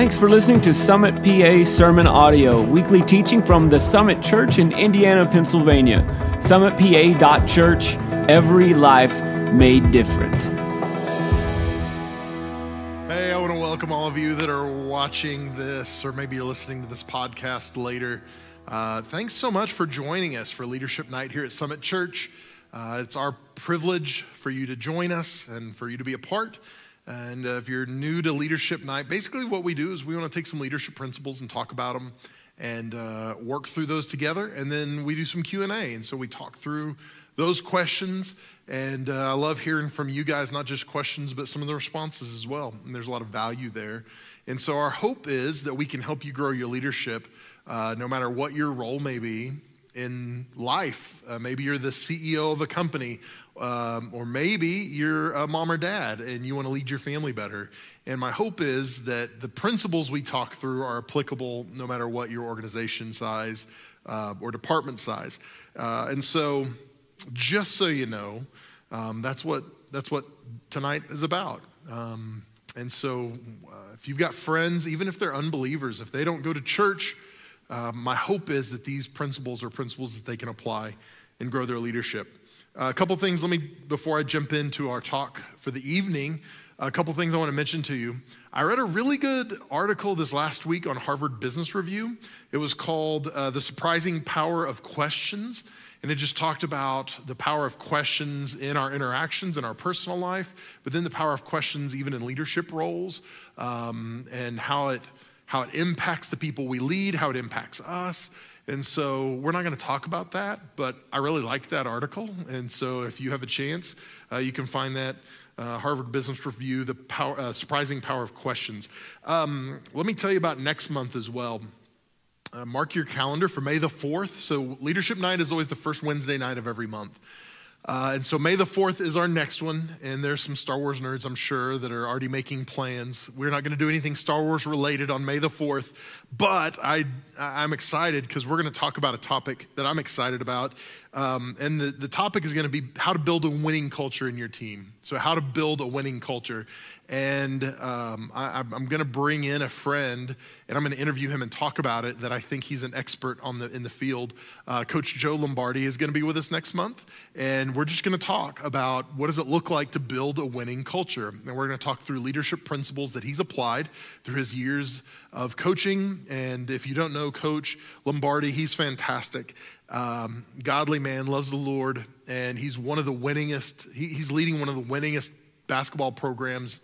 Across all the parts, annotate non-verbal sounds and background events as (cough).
Thanks for listening to Summit PA Sermon Audio, weekly teaching from the Summit Church in Indiana, Pennsylvania. SummitPA.church, every life made different. Hey, I want to welcome all of you that are watching this, or maybe you're listening to this podcast later. Uh, thanks so much for joining us for Leadership Night here at Summit Church. Uh, it's our privilege for you to join us and for you to be a part. And uh, if you're new to Leadership Night, basically what we do is we want to take some leadership principles and talk about them and uh, work through those together. And then we do some Q&A. And so we talk through those questions. And uh, I love hearing from you guys, not just questions, but some of the responses as well. And there's a lot of value there. And so our hope is that we can help you grow your leadership, uh, no matter what your role may be in life. Uh, maybe you're the CEO of a company, um, or maybe you're a mom or dad and you want to lead your family better. And my hope is that the principles we talk through are applicable no matter what your organization size uh, or department size. Uh, and so, just so you know, um, that's what that's what tonight is about. Um, and so, uh, if you've got friends, even if they're unbelievers, if they don't go to church, uh, my hope is that these principles are principles that they can apply and grow their leadership. Uh, a couple things, let me, before I jump into our talk for the evening, a couple things I want to mention to you. I read a really good article this last week on Harvard Business Review. It was called uh, The Surprising Power of Questions. And it just talked about the power of questions in our interactions in our personal life, but then the power of questions even in leadership roles um, and how it, how it impacts the people we lead, how it impacts us. And so we're not going to talk about that, but I really liked that article. And so if you have a chance, uh, you can find that. Uh, Harvard Business Review, the power, uh, surprising power of questions. Um, let me tell you about next month as well. Uh, mark your calendar for May the 4th. So, Leadership Night is always the first Wednesday night of every month. Uh, and so May the 4th is our next one, and there's some Star Wars nerds, I'm sure, that are already making plans. We're not going to do anything Star Wars related on May the 4th, but I, I'm excited because we're going to talk about a topic that I'm excited about. Um, and the, the topic is going to be how to build a winning culture in your team. So, how to build a winning culture. And um, I, am going to bring in a friend and I'm going to interview him and talk about it that I think he's an expert on the, in the field. Uh, Coach Joe Lombardi is going to be with us next month. And we're just going to talk about what does it look like to build a winning culture. And we're going to talk through leadership principles that he's applied through his years of coaching. And if you don't know Coach Lombardi, he's fantastic. Um, godly man, loves the Lord, and he's one of the winningest, he, he's leading one of the winningest basketball programs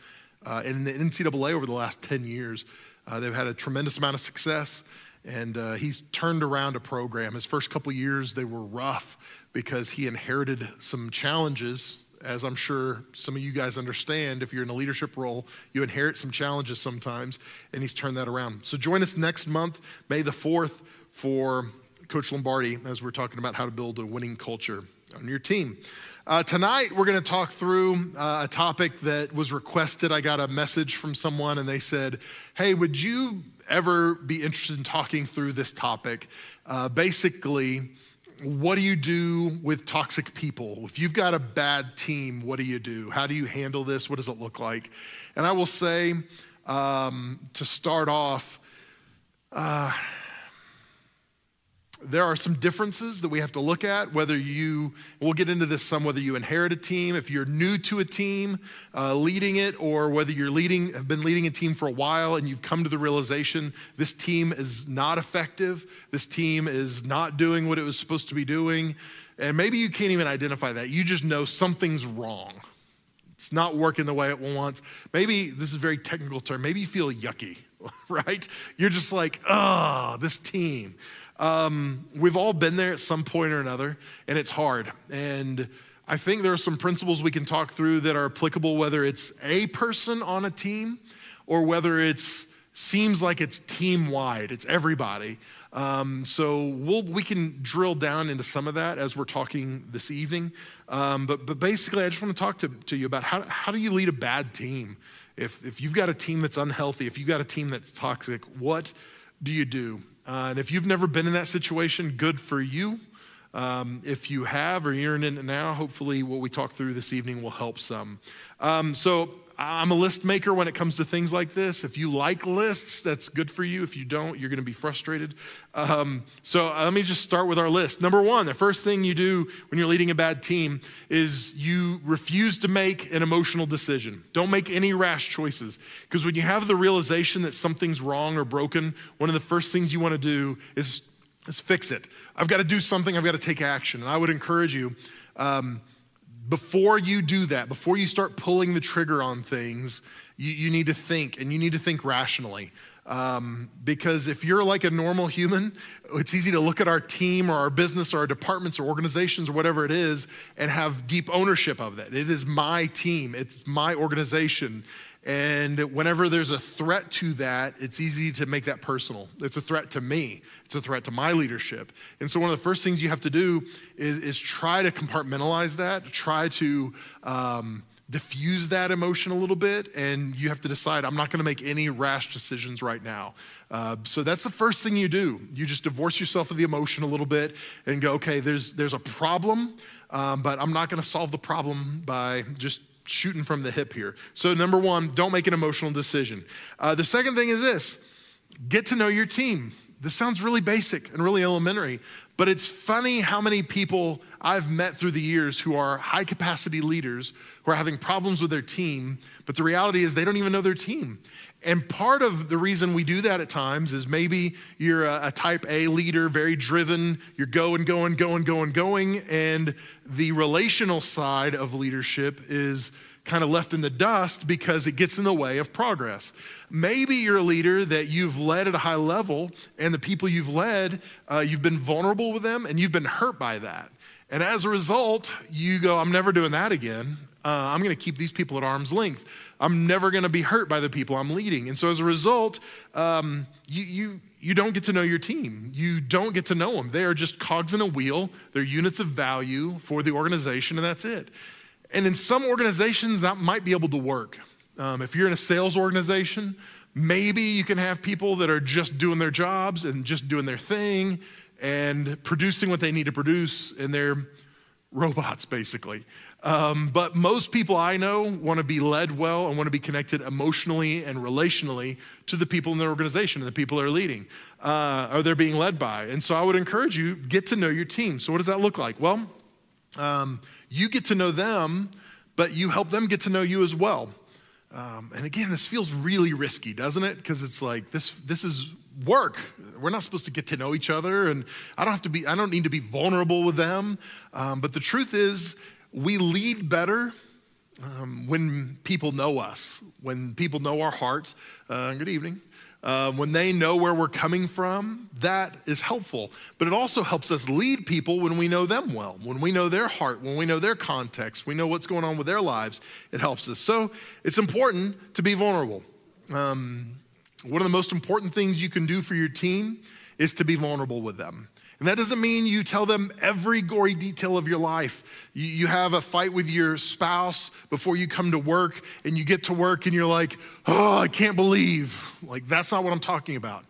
uh, in the NCAA over the last 10 years. Uh, they've had a tremendous amount of success, and uh, he's turned around a program. His first couple years, they were rough because he inherited some challenges. As I'm sure some of you guys understand, if you're in a leadership role, you inherit some challenges sometimes, and he's turned that around. So join us next month, May the 4th, for Coach Lombardi as we're talking about how to build a winning culture on your team. Uh, tonight, we're going to talk through uh, a topic that was requested. I got a message from someone and they said, Hey, would you ever be interested in talking through this topic? Uh, basically, what do you do with toxic people? If you've got a bad team, what do you do? How do you handle this? What does it look like? And I will say, um, to start off, uh, there are some differences that we have to look at whether you we'll get into this some whether you inherit a team if you're new to a team uh, leading it or whether you're leading have been leading a team for a while and you've come to the realization this team is not effective this team is not doing what it was supposed to be doing and maybe you can't even identify that. You just know something's wrong. It's not working the way it wants. Maybe this is a very technical term maybe you feel yucky (laughs) right? You're just like oh this team um, we've all been there at some point or another, and it's hard. And I think there are some principles we can talk through that are applicable, whether it's a person on a team or whether it's seems like it's team wide, it's everybody. Um, so we'll, we can drill down into some of that as we're talking this evening. Um, but, but basically, I just want to talk to, to you about how, how do you lead a bad team? If, if you've got a team that's unhealthy, if you've got a team that's toxic, what do you do? Uh, and if you've never been in that situation, good for you. Um, if you have or you're in it now, hopefully what we talk through this evening will help some. Um, so I'm a list maker when it comes to things like this. If you like lists, that's good for you. If you don't, you're going to be frustrated. Um, so uh, let me just start with our list. Number one, the first thing you do when you're leading a bad team is you refuse to make an emotional decision. Don't make any rash choices. Because when you have the realization that something's wrong or broken, one of the first things you want to do is, is fix it. I've got to do something, I've got to take action. And I would encourage you. Um, before you do that, before you start pulling the trigger on things, you, you need to think and you need to think rationally. Um, because if you're like a normal human, it's easy to look at our team or our business or our departments or organizations or whatever it is and have deep ownership of that. It is my team, it's my organization. And whenever there's a threat to that, it's easy to make that personal. It's a threat to me, it's a threat to my leadership. And so, one of the first things you have to do is, is try to compartmentalize that, try to um, diffuse that emotion a little bit. And you have to decide, I'm not going to make any rash decisions right now. Uh, so, that's the first thing you do. You just divorce yourself of the emotion a little bit and go, okay, there's, there's a problem, um, but I'm not going to solve the problem by just shooting from the hip here. So, number one, don't make an emotional decision. Uh, the second thing is this get to know your team. This sounds really basic and really elementary, but it's funny how many people I've met through the years who are high capacity leaders who are having problems with their team, but the reality is they don't even know their team. And part of the reason we do that at times is maybe you're a, a, type A leader, very driven, you're going, going, going, going, going, and the relational side of leadership is kind of left in the dust because it gets in the way of progress. Maybe you're a leader that you've led at a high level, and the people you've led, uh, you've been vulnerable with them and you've been hurt by that. And as a result, you go, I'm never doing that again. Uh, I'm going to keep these people at arm's length. I'm never going to be hurt by the people I'm leading. And so as a result, um, you, you, you don't get to know your team. You don't get to know them. They are just cogs in a wheel, they're units of value for the organization, and that's it. And in some organizations, that might be able to work. Um, if you're in a sales organization, maybe you can have people that are just doing their jobs and just doing their thing and producing what they need to produce, and they're robots, basically. Um, but most people I know want to be led well and want to be connected emotionally and relationally to the people in their organization and the people they're leading uh, or they're being led by. And so I would encourage you get to know your team. So what does that look like? Well, um, you get to know them, but you help them get to know you as well. Um, and again, this feels really risky, doesn't it? Because it's like this. This is work. We're not supposed to get to know each other, and I don't have to be. I don't need to be vulnerable with them. Um, but the truth is, we lead better um, when people know us, when people know our hearts. Uh, good evening. Uh, when they know where we're coming from, that is helpful. But it also helps us lead people when we know them well, when we know their heart, when we know their context, we know what's going on with their lives. It helps us. So it's important to be vulnerable. Um, one of the most important things you can do for your team is to be vulnerable with them. And that doesn't mean you tell them every gory detail of your life. You, you, have a fight with your spouse before you come to work, and you get to work and you're like, oh, I can't believe. Like, that's not what I'm talking about.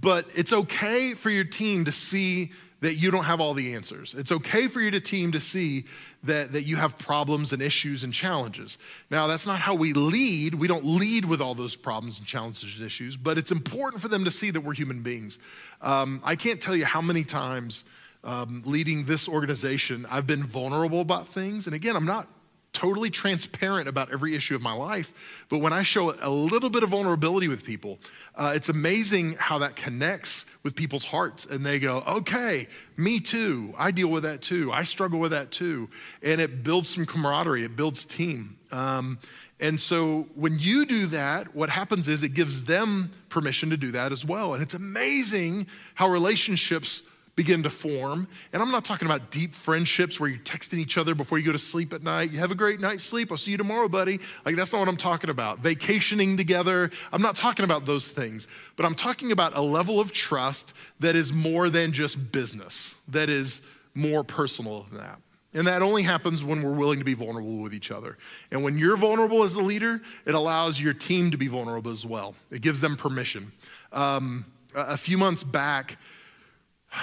But it's okay for your team to see that you don't have all the answers. It's okay for your team to see that, that you have problems and issues and challenges. Now, that's not how we lead. We don't lead with all those problems and challenges and issues, but it's important for them to see that we're human beings. Um, I can't tell you how many times um, leading this organization I've been vulnerable about things. And again, I'm not totally transparent about every issue of my life, but when I show a little bit of vulnerability with people, uh, it's amazing how that connects with people's hearts. And they go, okay, me too. I deal with that too. I struggle with that too. And it builds some camaraderie, it builds team. Um, and so when you do that, what happens is it gives them permission to do that as well. And it's amazing how relationships begin to form. And I'm not talking about deep friendships where you're texting each other before you go to sleep at night. You have a great night's sleep. I'll see you tomorrow, buddy. Like, that's not what I'm talking about. Vacationing together. I'm not talking about those things, but I'm talking about a level of trust that is more than just business, that is more personal than that. And that only happens when we're willing to be vulnerable with each other. And when you're vulnerable as the leader, it allows your team to be vulnerable as well. It gives them permission. Um, a few months back,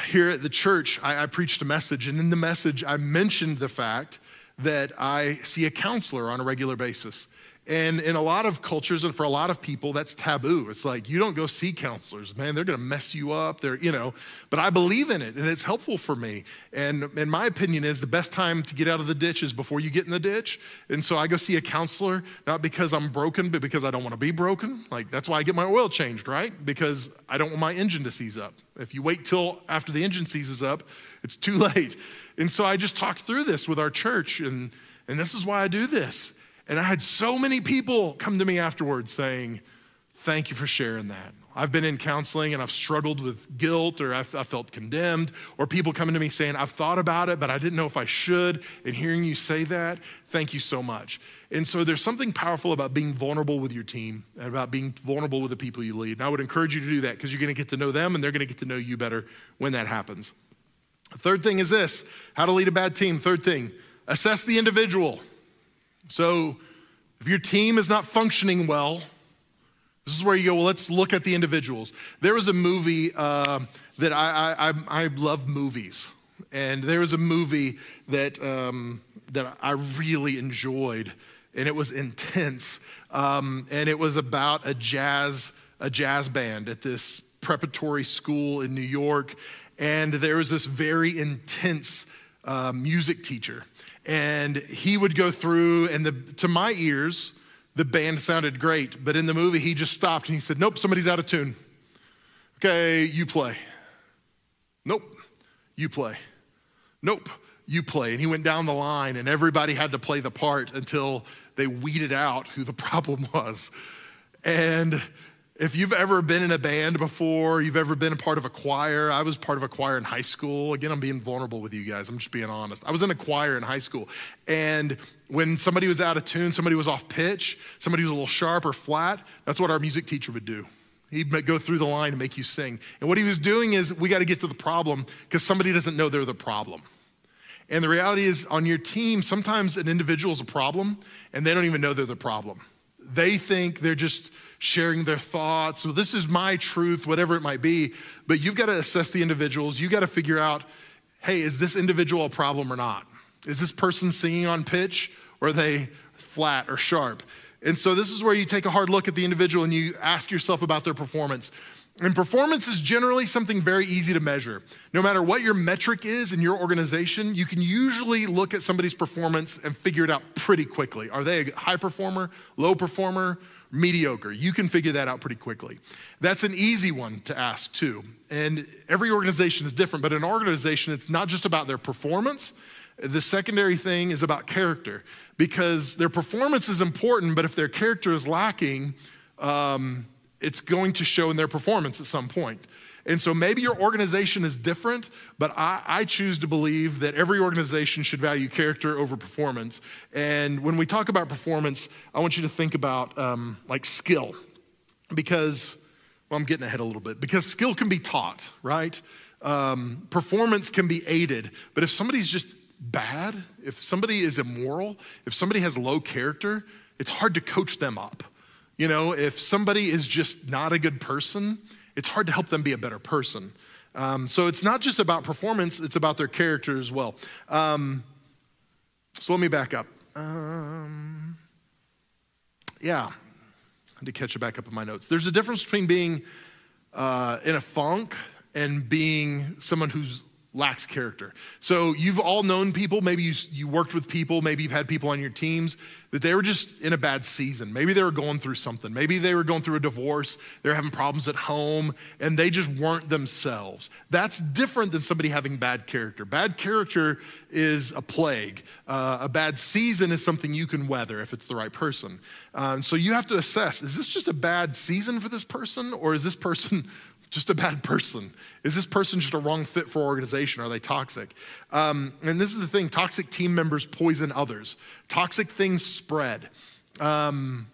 here at the church, I, I, preached a message, and in the message, I mentioned the fact that I see a counselor on a regular basis. And in a lot of cultures and for a lot of people, that's taboo. It's like, you don't go see counselors, man. They're going to mess you up. They're, you know, but I believe in it and it's helpful for me. And, and my opinion is the best time to get out of the ditch is before you get in the ditch. And so I go see a counselor, not because I'm broken, but because I don't want to be broken. Like, that's why I get my oil changed, right? Because I don't want my engine to seize up. If you wait till after the engine seizes up, it's too (laughs) late. And so I just talked through this with our church, and, and this is why I do this. And I had so many people come to me afterwards saying, Thank you for sharing that. I've been in counseling and I've struggled with guilt or I, felt condemned, or people coming to me saying, I've thought about it, but I didn't know if I should. And hearing you say that, thank you so much. And so there's something powerful about being vulnerable with your team and about being vulnerable with the people you lead. And I would encourage you to do that because you're going to get to know them and they're going to get to know you better when that happens. third thing is this how to lead a bad team. Third thing, assess the individual. So if your team is not functioning well, this is where you go, well, let's look at the individuals. There was a movie uh, that I, I, I, love movies. And there was a movie that, um, that I really enjoyed, and it was intense. Um, and it was about a jazz, a jazz band at this preparatory school in New York. And there was this very intense uh, music teacher. And he would go through, and the, to my ears, the band sounded great. But in the movie, he just stopped and he said, Nope, somebody's out of tune. Okay, you play. Nope, you play. Nope, you play. And he went down the line, and everybody had to play the part until they weeded out who the (laughs) problem was. And if you've ever been in a band before, you've ever been a part of a choir, I was part of a choir in high school. Again, I'm being vulnerable with you guys. I'm just being honest. I was in a choir in high school. And when somebody was out of tune, somebody was off pitch, somebody was a little sharp or flat, that's what our music teacher would do. He'd go through the line and make you sing. And what he was doing is, we got to get to the problem because somebody doesn't know they're the problem. And the reality is, on your team, sometimes an individual is a problem and they don't even know they're the problem. They think they're just sharing their thoughts. Well, this is my truth, whatever it might be. But you've got to assess the individuals. You've got to figure out hey, is this individual a problem or not? Is this person singing on pitch or are they flat or sharp? And so this is where you take a hard look at the individual and you ask yourself about their performance. And performance is generally something very easy to measure. No matter what your metric is in your organization, you can usually look at somebody's performance and figure it out pretty quickly. Are they a high performer, low performer, mediocre? You can figure that out pretty quickly. That's an easy one to ask too. And every organization is different, but an organization, it's not just about their performance. The secondary thing is about character because their performance is important, but if their character is lacking, um, it's going to show in their performance at some point. And so maybe your organization is different, but I, I, choose to believe that every organization should value character over performance. And when we talk about performance, I want you to think about um, like skill, because, well, I'm getting ahead a little bit, because skill can be taught, right? Um, performance can be aided, but if somebody's just bad, if somebody is immoral, if somebody has low character, it's hard to coach them up. You know, if somebody is just not a good person, it's hard to help them be a better person. Um, so it's not just about performance, it's about their character as well. Um, so let me back up. Um, yeah, I had to catch it back up in my notes. There's a difference between being uh, in a funk and being someone who's lacks character. So you've all known people, maybe you, you worked with people, maybe you've had people on your teams that they were just in a bad season. Maybe they were going through something. Maybe they were going through a divorce, they're having problems at home, and they just weren't themselves. That's different than somebody having bad character. Bad character is a plague. Uh, a bad season is something you can weather if it's the right person. Um, so you have to assess is this just a bad season for this person, or is this person just a bad person? Is this person just a wrong fit for organization? Are they toxic? Um, and this is the thing toxic team members poison others, toxic things spread. Um,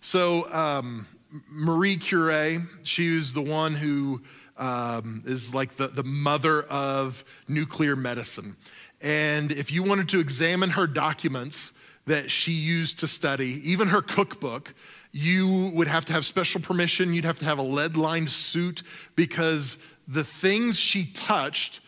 so, um, Marie Curie, she was the one who um, is like the, the mother of nuclear medicine. And if you wanted to examine her documents that she used to study, even her cookbook, you would have to have special permission. You'd have to have a lead lined suit because the things she touched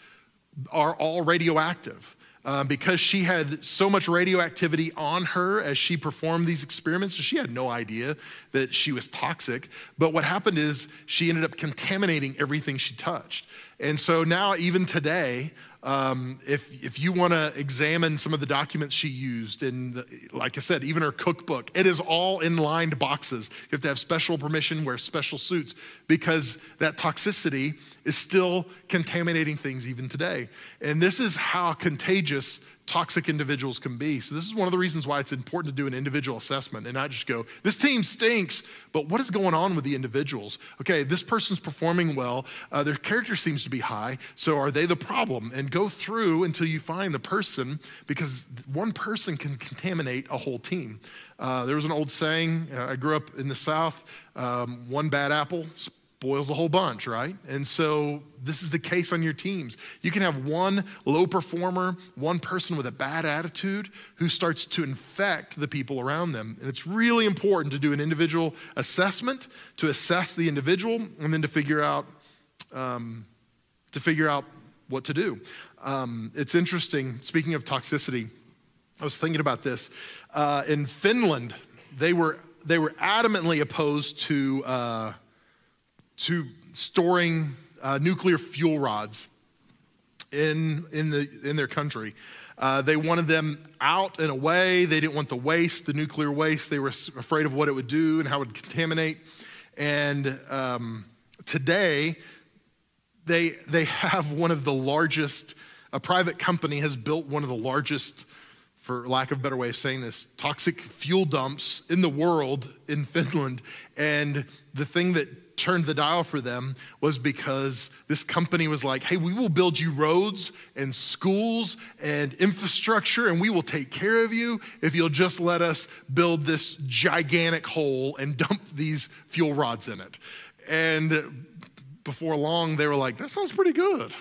are all radioactive. uh, because she had so much radioactivity on her as she performed these experiments. She had no idea that she was toxic. But what happened is she ended up contaminating everything she touched. And so now, even today, um, if, if you want to examine some of the documents she used, and like I said, even her cookbook, it is all in lined boxes. You have to have special permission, wear special suits, because that toxicity is still contaminating things even today. And this is how contagious toxic individuals can be. So, this is one of the reasons why it's important to do an individual assessment and not just go, this team stinks, but what is going on with the individuals? Okay, this person's performing well, uh, their character seems to be high, so are they the problem? And go through until you find the person, because one person can contaminate a whole team. Uh, there was an old saying, uh, I grew up in the South, um, one bad apple boils a whole bunch, right? And so this is the case on your teams. You can have one low performer, one person with a bad attitude who starts to infect the people around them. And it's really important to do an individual assessment, to assess the individual, and then to figure out um, to figure out what to do. Um, it's interesting. Speaking of toxicity, I was thinking about this. Uh, in Finland, they were they were adamantly opposed to. Uh, to storing uh, nuclear fuel rods in, in, the, in their country. Uh, they wanted them out and away. They didn't want the waste, the nuclear waste. They were afraid of what it would do and how it would contaminate. And um, today, they, they have one of the largest, a private company has built one of the largest, for lack of a better way of saying this, toxic fuel dumps in the world in Finland. And the thing that turned the dial for them was because this company was like, hey, we will build you roads and schools and infrastructure, and we will take care of you if you'll just let us build this gigantic hole and dump these fuel rods in it. And before long, they were like, that sounds pretty good.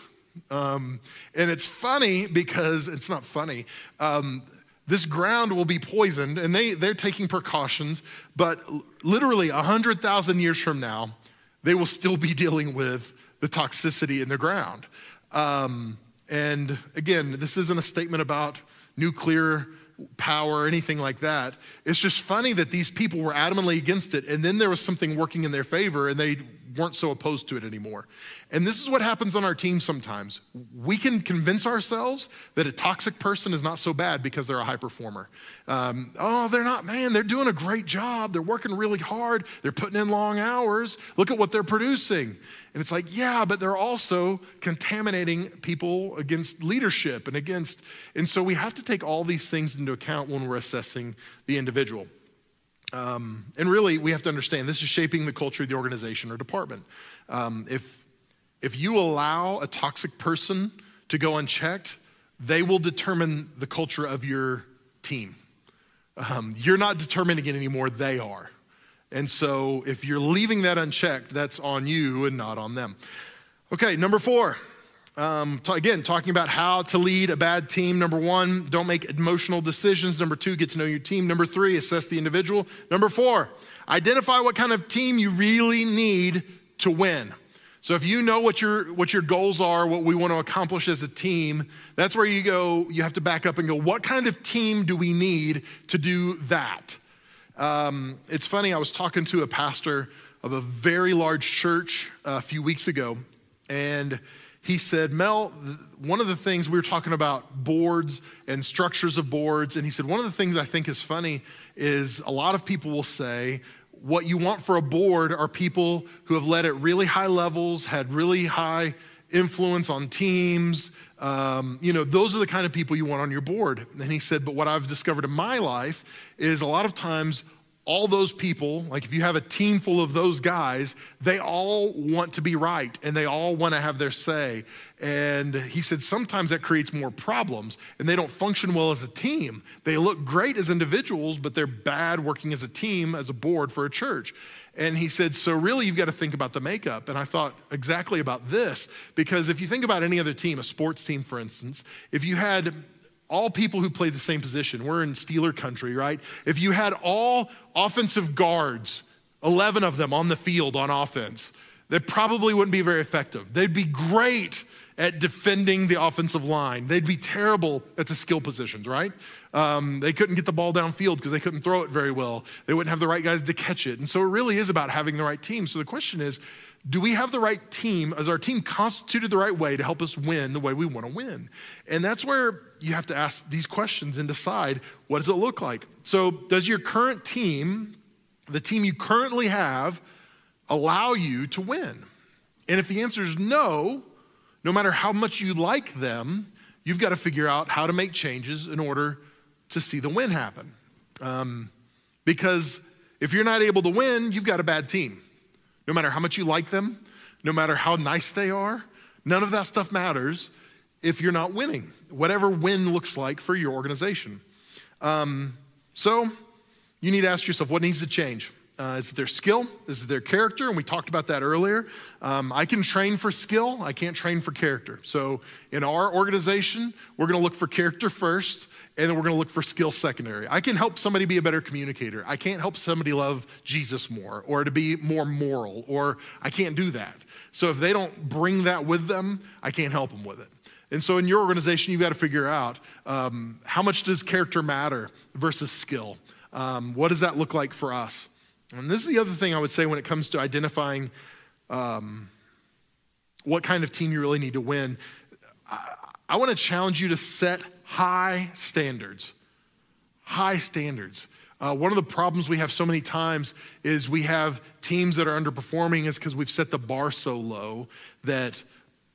Um, and it's funny because it's not funny. Um, this ground will be poisoned and they, they're taking precautions but literally 100000 years from now they will still be dealing with the toxicity in the ground. Um, and again, this isn't a statement about nuclear power or anything like that. It's just funny that these people were adamantly against it, and then there was something working in their favor, and they weren't so opposed to it anymore. And this is what happens on our team sometimes. We can convince ourselves that a toxic person is not so bad because they're a high performer. Um, oh, they're not, man, they're doing a great job. They're working really hard. They're putting in long hours. Look at what they're producing. And it's like, yeah, but they're also contaminating people against leadership and against, and so we have to take all these things into account when we're assessing the individual. Um, and really, we have to understand this is shaping the culture of the organization or department. Um, if, if you allow a toxic person to go unchecked, they will determine the culture of your team. Um, you're not determining it anymore, they are. And so if you're leaving that unchecked, that's on you and not on them. Okay, number four, um, t- again, talking about how to lead a bad team. Number one, don't make emotional decisions. Number two, get to know your team. Number three, assess the individual. Number four, identify what kind of team you really need to win. So if you know what your what your goals are, what we want to accomplish as a team, that's where you go. You have to back up and go. What kind of team do we need to do that? Um, it's funny. I was talking to a pastor of a very large church a few weeks ago, and he said, Mel, one of the things we were talking about boards and structures of boards, and he said, one of the things I think is funny is a lot of people will say, what you want for a board are people who have led at really high levels, had really high influence on teams. Um, you know, those are the kind of people you want on your board. And he said, but what I've discovered in my life is a lot of times all those people, like if you have a team full of those guys, they all want to be right and they all want to have their say. And he said sometimes that creates more problems and they don't function well as a team. They look great as individuals, but they're bad working as a team, as a board for a church. And he said, So really, you've got to think about the makeup. And I thought exactly about this because if you think about any other team, a sports team, for instance, if you had all people who play the same position. We're in Steeler country, right? If you had all offensive guards, 11 of them on the field on offense, they probably wouldn't be very effective. They'd be great at defending the offensive line. They'd be terrible at the skill positions, right? Um, they couldn't get the ball downfield because they couldn't throw it very well. They wouldn't have the right guys to catch it. And so it really is about having the right team. So the question is do we have the right team? Is our team constituted the right way to help us win the way we want to win? And that's where you have to ask these questions and decide what does it look like? So, does your current team, the team you currently have, allow you to win? And if the answer is no, no matter how much you like them, you've got to figure out how to make changes in order to see the win happen. Um, because if you're not able to win, you've got a bad team. No matter how much you like them, no matter how nice they are, none of that stuff matters if you're not winning, whatever win looks like for your organization. Um, so you need to ask yourself what needs to change? Uh, is it their skill? Is it their character? And we talked about that earlier. Um, I can train for skill, I can't train for character. So in our organization, we're gonna look for character first, and then we're gonna look for skill secondary. I can help somebody be a better communicator. I can't help somebody love Jesus more or to be more moral, or I can't do that. So if they don't bring that with them, I can't help them with it. And so in your organization, you've got to figure out um, how much does character matter versus skill? Um, what does that look like for us? And this is the other thing I would say when it comes to identifying um, what kind of team you really need to win. I, I want to challenge you to set high standards. High standards. Uh, one of the problems we have so many times is we have teams that are underperforming is because we've set the bar so low that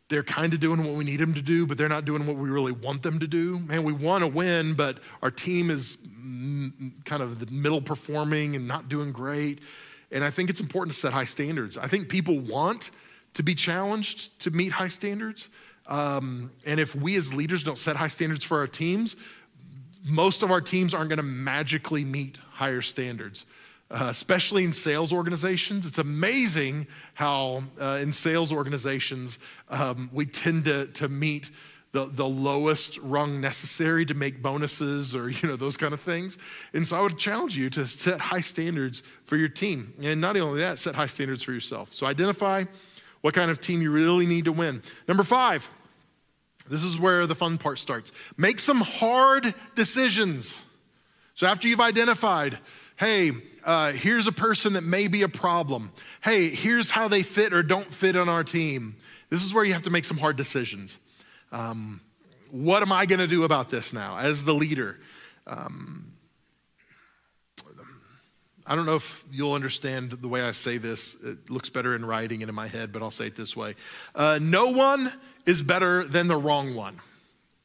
they're kind of doing what we need them to do, but they're not doing what we really want them to do. Man, we want to win, but our team is kind of the middle performing and not doing great. And I think it's important to set high standards. I think people want to be challenged to meet high standards. Um, and if we as leaders don't set high standards for our teams, most of our teams aren't going to magically meet higher standards uh, especially in sales organizations. It's amazing how uh, in sales organizations um, we tend to, to meet the, the lowest rung necessary to make bonuses or (laughs) you know those kind of things. And so I would challenge you to set high standards for your team. And not only that, set high standards for yourself. So identify what kind of team you really need to win. Number five, this is where the fun part starts. Make some hard decisions. So after you've identified, hey, uh, here's a person that may be a problem. Hey, here's how they fit or don't fit on our team. This is where you have to make some hard decisions. Um, what am I going to do about this now as the leader? Um, I don't know if you'll understand the way I say this. It looks better in writing and in my head, but I'll say it this way uh, No one is better than the wrong one.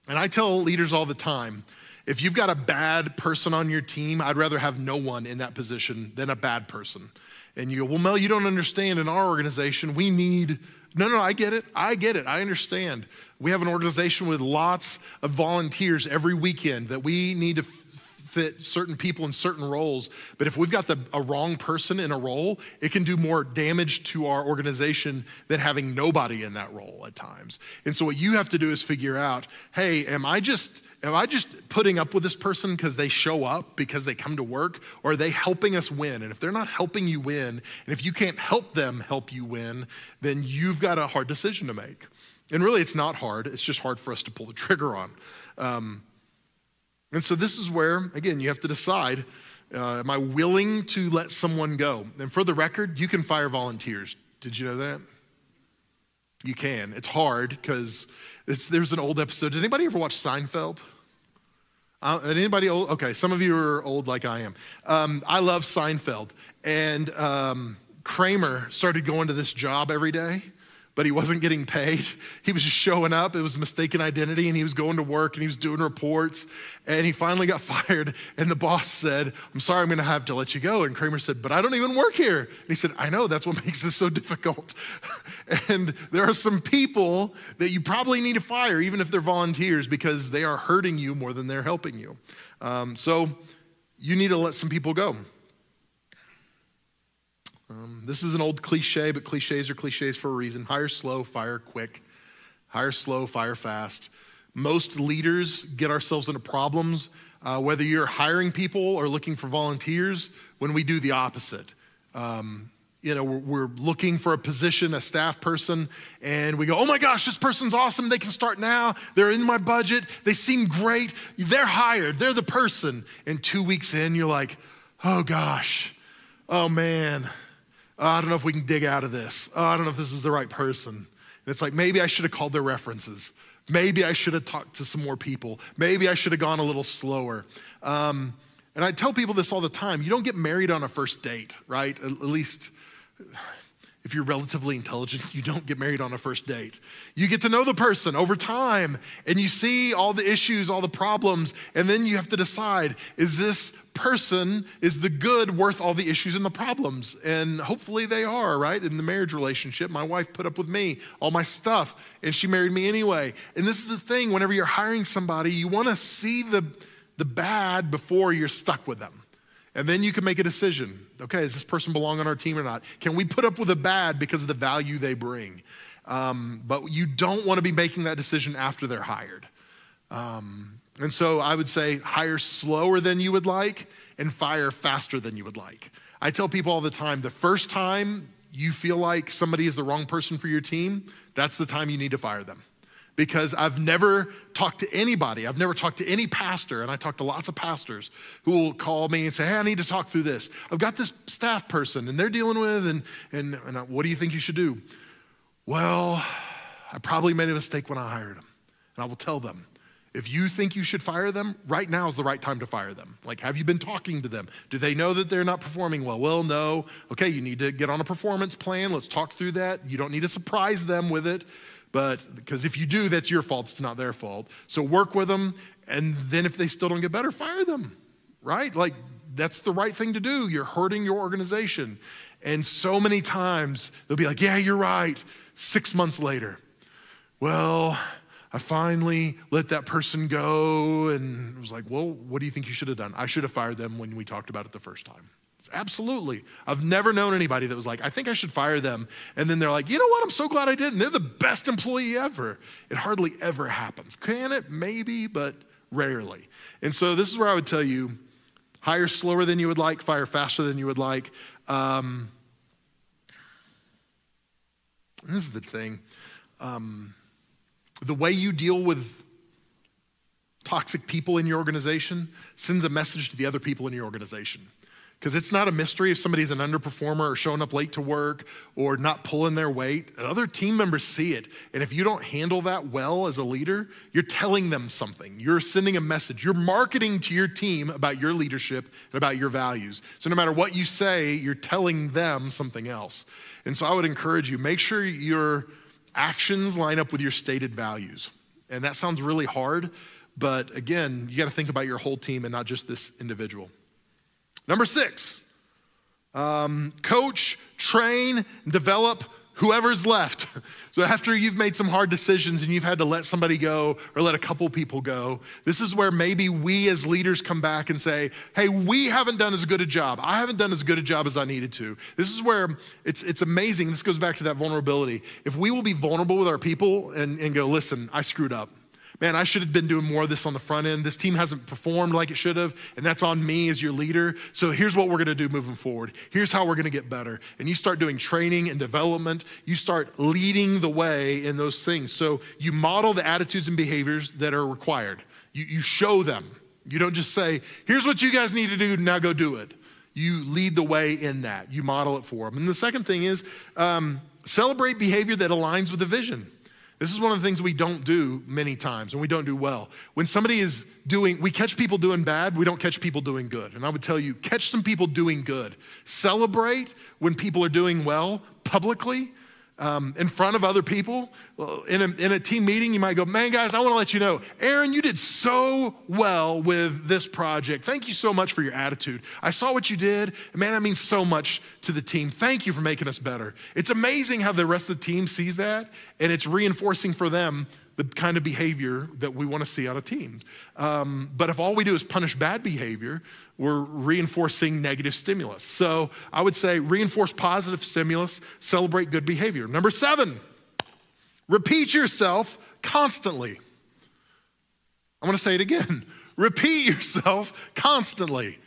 And I tell leaders all the time if you've got a bad person on your team, I'd rather have no one in that position than a bad person. And you go, well, Mel, you don't understand. In our organization, we need, no, no, I get it. I get it. I understand. We have an organization with lots of volunteers every weekend that we need to fit certain people in certain roles. But if we've got the, a wrong person in a role, it can do more damage to our organization than having nobody in that role at times. And so what you have to do is figure out hey, am I just Am I just putting up with this person because they show up, because they come to work, or are they helping us win? And if they're not helping you win, and if you can't help them help you win, then you've got a hard decision to make. And really, it's not hard, it's just hard for us to pull the trigger on. Um, and so, this is where, again, you have to decide uh, am I willing to let someone go? And for the record, you can fire volunteers. Did you know that? You can. It's hard because there's an old episode. Did anybody ever watch Seinfeld? Uh, anybody old? Okay, some of you are old like I am. Um, I love Seinfeld. And um, Kramer started going to this job every day but he wasn't getting paid. (laughs) He was just showing up. It was mistaken identity, and he was going to work and he was doing reports. And he finally got (laughs) fired. And the boss said, I'm sorry, I'm going to have to let you go. And Kramer said, But I don't even work here. And he said, I know, that's what (laughs) makes this so difficult. and there are some people that you probably need to fire, even if they're volunteers, because they are hurting you more than they're helping you. Um, so you need to let some people go. Um, this is an old cliche, but cliches are cliches for a reason. Hire slow, fire quick. Hire slow, fire fast. Most leaders get ourselves into problems, uh, whether you're hiring people or looking for volunteers, when we do the opposite. Um, you know, we're, we're, looking for a position, a staff person, and we go, oh my gosh, this person's awesome. They can start now. They're in my budget. They seem great. They're hired. They're the person. And two weeks in, you're like, oh gosh, oh man, oh, I don't know if we can dig out of this. Oh, I don't know if this is the right person. And it's like, maybe I should have called their references. Maybe I should have talked to some more people. Maybe I should have gone a little slower. Um, and I tell people this all the time you don't get married on a first date, right? At least if you're relatively intelligent, you don't get married on a first date. You get to know the person over time and you see all the issues, all the problems, and then you have to decide is this person, is the good worth all the issues and the problems? And hopefully they are, right? In the marriage relationship, my wife put up with me, all my stuff, and she married me anyway. And this is the thing whenever you're hiring somebody, you want to see the, the bad before you're stuck with them. And then you can make a decision. Okay, does this person belong on our team or not? Can we put up with a bad because of the value they bring? Um, but you don't want to be making that decision after they're hired. Um, and so I would say hire slower than you would like and fire faster than you would like. I tell people all the time the first time you feel like somebody is the wrong person for your team, that's the time you need to fire them because I've never talked to anybody, I've never talked to any pastor, and I talk to lots of pastors who will call me and say, Hey, I need to talk through this. I've got this staff person and they're dealing with, and, and, and what do you think you should do? Well, I probably made a mistake when I hired them. And I will tell them, if you think you should fire them, right now is the right time to fire them. Like, have you been talking to them? Do they know that they're not performing well? Well, no. Okay, you need to get on a performance plan. Let's talk through that. You don't need to surprise them with it. But because if you do, that's your fault, it's not their fault. So work with them, and then if they still don't get better, fire them, right? Like that's the right thing to do. You're hurting your organization. And so many times they'll be like, yeah, you're right. Six months later, well, I finally let that person go. And it was like, well, what do you think you should have done? I should have fired them when we talked about it the first time. Absolutely. I've never known anybody that was like, I think I should fire them. And then they're like, you know what? I'm so glad I did. And they're the best employee ever. It hardly ever happens. Can it? Maybe, but rarely. And so this is where I would tell you hire slower than you would like, fire faster than you would like. Um, this is the thing. Um, the way you deal with toxic people in your organization sends a message to the other people in your organization. Because it's not a mystery if somebody's an underperformer or showing up late to work or not pulling their weight. Other team members see it. And if you don't handle that well as a leader, you're telling them something. You're sending a message. You're marketing to your team about your leadership and about your values. So no matter what you say, you're telling them something else. And so I would encourage you make sure your actions line up with your stated values. And that sounds really hard, but again, you got to think about your whole team and not just this individual. Number six, um, coach, train, develop whoever's left. (laughs) So after you've made some hard decisions and you've had to let somebody go or let a couple people go, this is where maybe we as leaders come back and say, hey, we haven't done as good a job. I haven't done as good a job as I needed to. This is where it's, it's amazing. This goes back to that vulnerability. If we will be vulnerable with our people and, and go, listen, I screwed up man, I should have been doing more of this on the front end. This team hasn't performed like it should have, and that's on me as your leader. So here's what we're going to do moving forward. Here's how we're going to get better. And you start doing training and development. You start leading the way in those things. So you model the attitudes and behaviors that are required. You, you show them. You don't just say, here's what you guys need to do, now go do it. You lead the way in that. You model it for them. And the second thing is um, celebrate behavior that aligns with the vision. This is one of the things we don't do many times and we don't do well. When somebody is doing, we catch people doing bad, we don't catch people doing good. And I would tell you, catch some people doing good. Celebrate when people are doing well publicly um, in front of other people. In a, in a team meeting, you might go, Man, guys, I want to let you know, Aaron, you did so well with this project. Thank you so much for your attitude. I saw what you did. Man, that means so much to the team. Thank you for making us better. It's amazing how the rest of the team sees that, and it's reinforcing for them the kind of behavior that we want to see out of teams. Um, but if all we do is punish bad behavior, we're reinforcing negative stimulus. So I would say reinforce positive stimulus, celebrate good behavior. Number seven, repeat yourself constantly. I'm going to say it again. (laughs) repeat yourself constantly.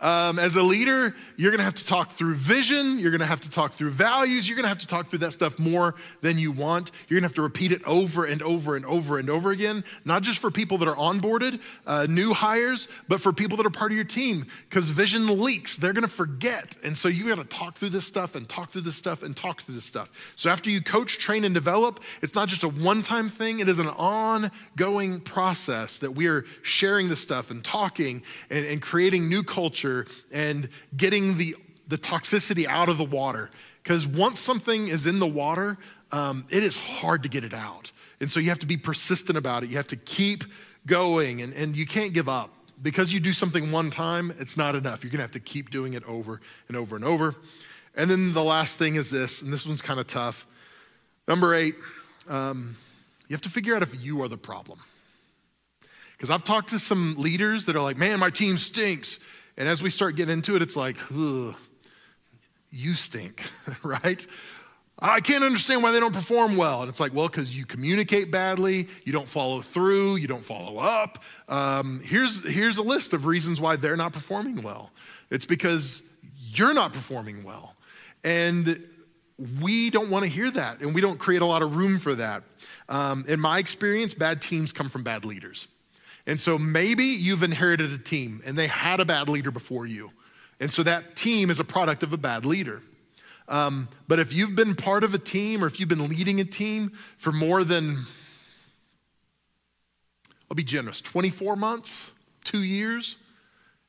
Um, as a leader, you're gonna have to talk through vision, you're gonna have to talk through values, you're gonna have to talk through that stuff more than you want. You're gonna have to repeat it over and over and over and over again, not just for people that are onboarded, uh, new hires, but for people that are part of your team, because vision leaks, they're gonna forget. And so you gotta talk through this stuff and talk through this stuff and talk through this stuff. So after you coach, train, and develop, it's not just a one time thing, it is an ongoing process that we are sharing this stuff and talking and, and creating new culture culture and getting the, the toxicity out of the water. Because once something is in the water, um, it is hard to get it out. And so you have to be persistent about it. You have to keep going and, and you can't give up. Because you do something one time, it's not enough. You're gonna have to keep doing it over and over and over. And then the last thing is this, and this one's kind of tough. Number eight, um, you have to figure out if you are the problem. Because I've talked to some leaders that are like, man, my team stinks. And as we start getting into it, it's like, ugh, you stink, (laughs) right? I can't understand why they don't perform well. And it's like, well, because you communicate badly, you don't follow through, you don't follow up. Um, here's, here's a list of reasons why they're not performing well it's because you're not performing well. And we don't want to hear that, and we don't create a lot of room for that. Um, in my experience, bad teams come from bad leaders. And so maybe you've inherited a team and they had a bad leader before you. And so that team is a product of a bad leader. Um, but if you've been part of a team or if you've been leading a team for more than, I'll be generous, 24 months, two years,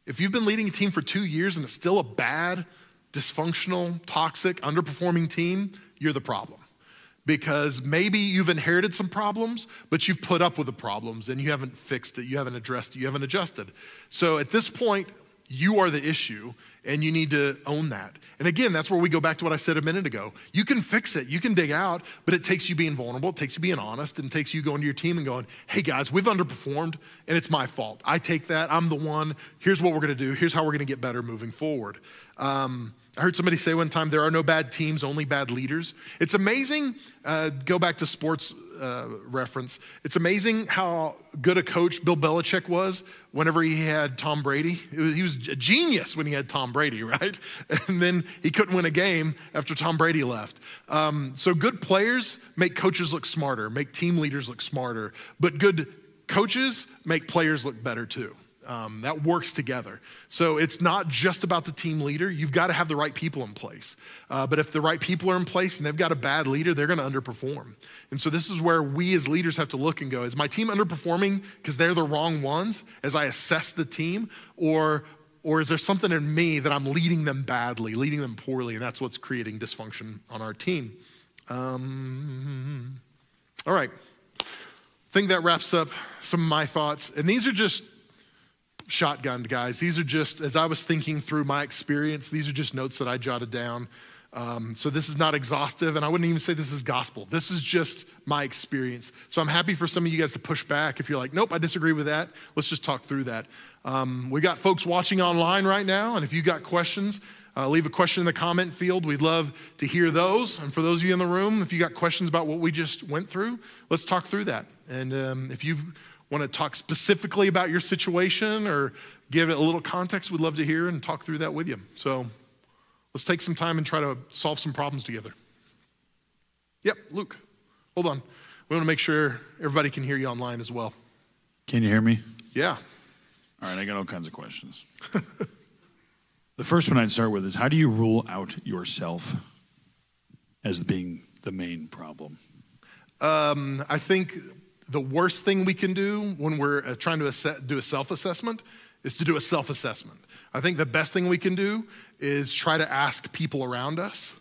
if you've been leading a team for two years and it's still a bad, dysfunctional, toxic, underperforming team, you're the problem because maybe you've inherited some problems, but you've put up with the problems and you haven't fixed it, you haven't addressed it, you haven't adjusted. So at this point, you are the issue and you need to own that. And again, that's where we go back to what I said a minute ago. You can fix it, you can dig out, but it takes you being vulnerable, it takes you being honest, and it takes you going to your team and going, hey guys, we've underperformed and it's my fault. I take that, I'm the one. Here's what we're gonna do, here's how we're gonna get better moving forward. Um, I heard somebody say one time there are no bad teams, only bad leaders. It's amazing, uh, go back to sports uh, reference. It's amazing how good a coach Bill Belichick was whenever he had Tom Brady. Was, he was a genius when he had Tom Brady, (laughs) right? And then he couldn't win a game after Tom Brady left. Um, so good players make coaches look smarter, make team leaders look smarter, but good coaches make players look better too. Um, that works together. So it's not just about the team leader. You've got to have the right people in place. Uh, but if the right people are in place and they've got a bad leader, they're going to underperform. And so this is where we as leaders have to look and go is my team underperforming because they're the wrong ones as I assess the team? Or, or is there something in me that I'm leading them badly, leading them poorly, and that's what's creating dysfunction on our team? Um, all right. I think that wraps up some of my thoughts. And these are just shotgunned, guys. These are just, as I was thinking through my experience, these are just notes that I jotted down. Um, so this is not exhaustive, and I wouldn't even say this is gospel. This is just my experience. So I'm happy for some of you guys to push back if you're like, nope, I disagree with that. Let's just talk through that. Um, we got folks watching online right now, and if you got questions, uh, leave a question in the comment field. We'd love to hear those. And for those of you in the room, if you got questions about what we just went through, let's talk through that. And um, if you've want to talk specifically about your situation or give it a little context, we'd love to hear and talk through that with you. So let's take some time and try to solve some problems together. Yep, Luke, hold on. We want to make sure everybody can hear you online as well. Can you hear me? Yeah. All right, I got all kinds of questions. (laughs) the first one I'd start with is how do you rule out yourself as being the main problem? Um, I think the worst thing we can do when we're uh, trying to do a self assessment is to do a self assessment. I think the best thing we can do is try to ask people around us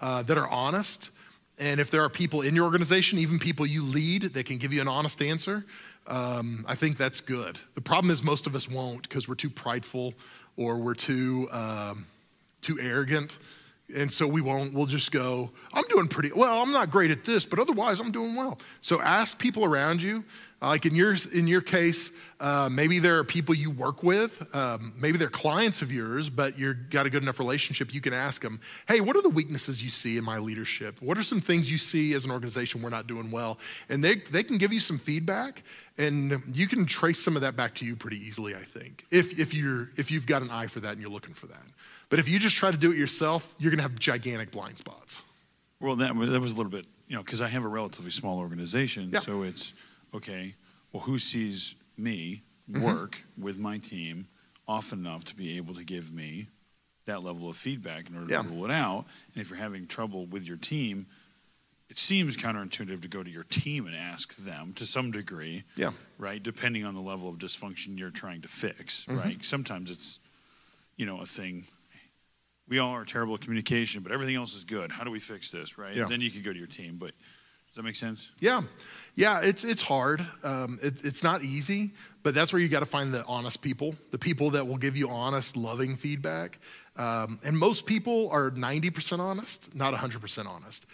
uh, that are honest. And if there are people in your organization, even people you lead, that can give you an honest answer, um, I think that's good. The problem is most of us won't because we're too prideful or we're too, um, too arrogant and so we won't, we'll just go, I'm doing pretty well. I'm not great at this, but otherwise I'm doing well. So ask people around you Like in your, in your case, uh, maybe there are people you work with, um, maybe they're clients of yours, but you've got a good enough relationship, you can ask them, hey, what are the weaknesses you see in my leadership? What are some things you see as an organization we're not doing well? And they, they can give you some feedback, and you can trace some of that back to you pretty easily, I think, if, if, you're, if you've got an eye for that and you're looking for that. But if you just try to do it yourself, you're gonna have gigantic blind spots. Well, that, that was a little bit, you know, because I have a relatively small organization. Yeah. So it's, okay, well, who sees me Mm-hmm. work with my team often enough to be able to give me that level of feedback in order Yeah. to rule it out? And if you're having trouble with your team, it seems counterintuitive to go to your team and ask them to some degree, Yeah. right? Depending on the level of dysfunction you're trying to fix, Mm-hmm. right? Sometimes it's, you know, a thing. We all are terrible at communication, but everything else is good. How do we fix this, right? Yeah. Then you can go to your team. But does that make sense? Yeah, yeah, it's it's hard. Um, it, it's not easy, but that's where you got to find the honest people, the people that will give you honest, loving feedback. Um, and most people are ninety percent honest, not hundred percent honest.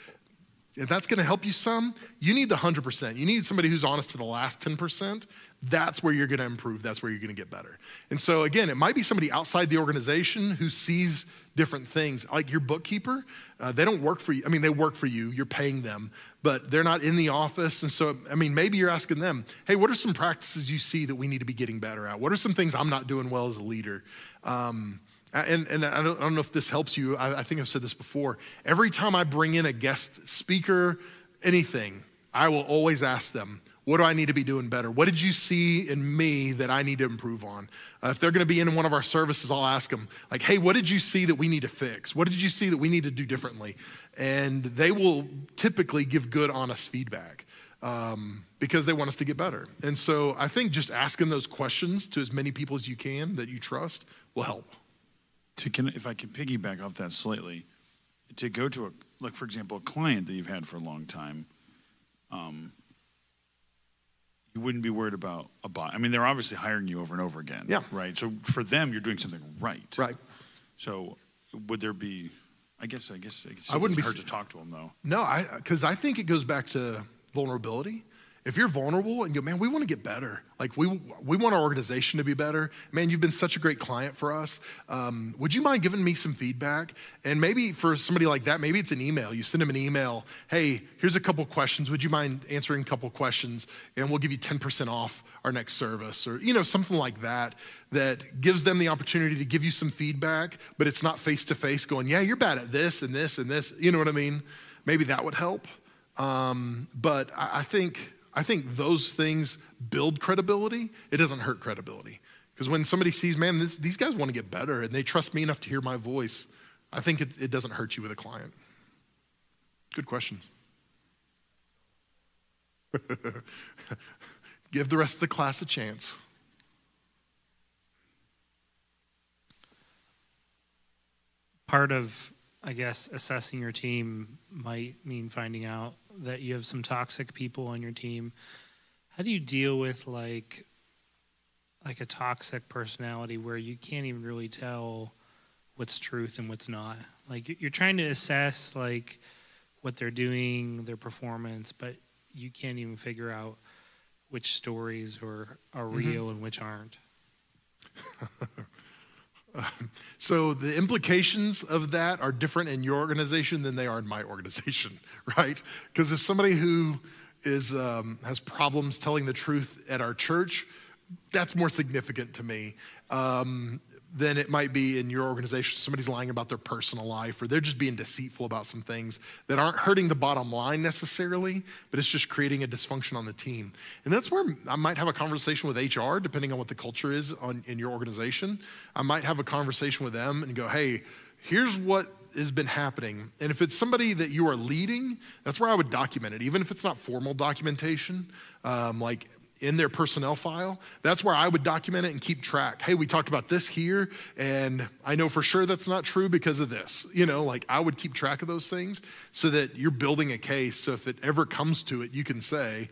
If that's going to help you some, you need the hundred percent. You need somebody who's honest to the last ten percent. That's where you're going to improve. That's where you're going to get better. And so again, it might be somebody outside the organization who sees different things, like your bookkeeper. Uh, they don't work for you. I mean, they work for you. You're paying them, but they're not in the office. And so, I mean, maybe you're asking them, "Hey, what are some practices you see that we need to be getting better at? What are some things I'm not doing well as a leader?" Um, and, and I, don't, I don't know if this helps you. I, I think I've said this before. Every time I bring in a guest speaker, anything, I will always ask them, what do I need to be doing better? What did you see in me that I need to improve on? Uh, if they're going to be in one of our services, I'll ask them, like, hey, what did you see that we need to fix? What did you see that we need to do differently? And they will typically give good, honest feedback um, because they want us to get better. And so I think just asking those questions to as many people as you can that you trust will help. to can, if I can piggyback off that slightly, to go to a like for example a client that you've had for a long time, um, you wouldn't be worried about a buy. I mean, they're obviously hiring you over and over again. Yeah. Right. So for them, you're doing something right. Right. So would there be? I guess I guess I, guess I wouldn't be hard to talk to them though. No, I because I think it goes back to vulnerability. If you're vulnerable and go, man, we want to get better. Like we we want our organization to be better. Man, you've been such a great client for us. Um, would you mind giving me some feedback? And maybe for somebody like that, maybe it's an email. You send them an email. Hey, here's a couple questions. Would you mind answering a couple questions? And we'll give you 10% off our next service, or you know something like that. That gives them the opportunity to give you some feedback, but it's not face to face. Going, yeah, you're bad at this and this and this. You know what I mean? Maybe that would help. Um, but I, I think I think those things build credibility. It doesn't hurt credibility because when somebody sees, man, this, these guys want to get better and they trust me enough to hear my voice, I think it, it doesn't hurt you with a client. Good questions. (laughs) Give the rest of the class a chance. part of i guess assessing your team might mean finding out that you have some toxic people on your team how do you deal with like like a toxic personality where you can't even really tell what's truth and what's not? Like you- you're trying to assess like what they're doing their performance but you can't even figure out which stories are, are mm-hmm. real and which aren't (laughs) (laughs) So the implications of that are different in your organization than they are in my organization, (laughs) right? Because if somebody who is um, has problems telling the truth at our church, that's more significant to me um, than it might be in your organization. Somebody's lying about their personal life, or they're just being deceitful about some things that aren't hurting the bottom line necessarily, but it's just creating a dysfunction on the team. And that's where I might have a conversation with HR, depending on what the culture is on, in your organization. I might have a conversation with them and go, hey, here's what has been happening. And if it's somebody that you are leading, that's where I would document it, even if it's not formal documentation, um, like in their personnel file. That's where I would document it and keep track. Hey, we talked about this here, and I know for sure that's not true because of this. You know, like I would keep track of those things so that you're building a case. So if it ever comes to it, you can say,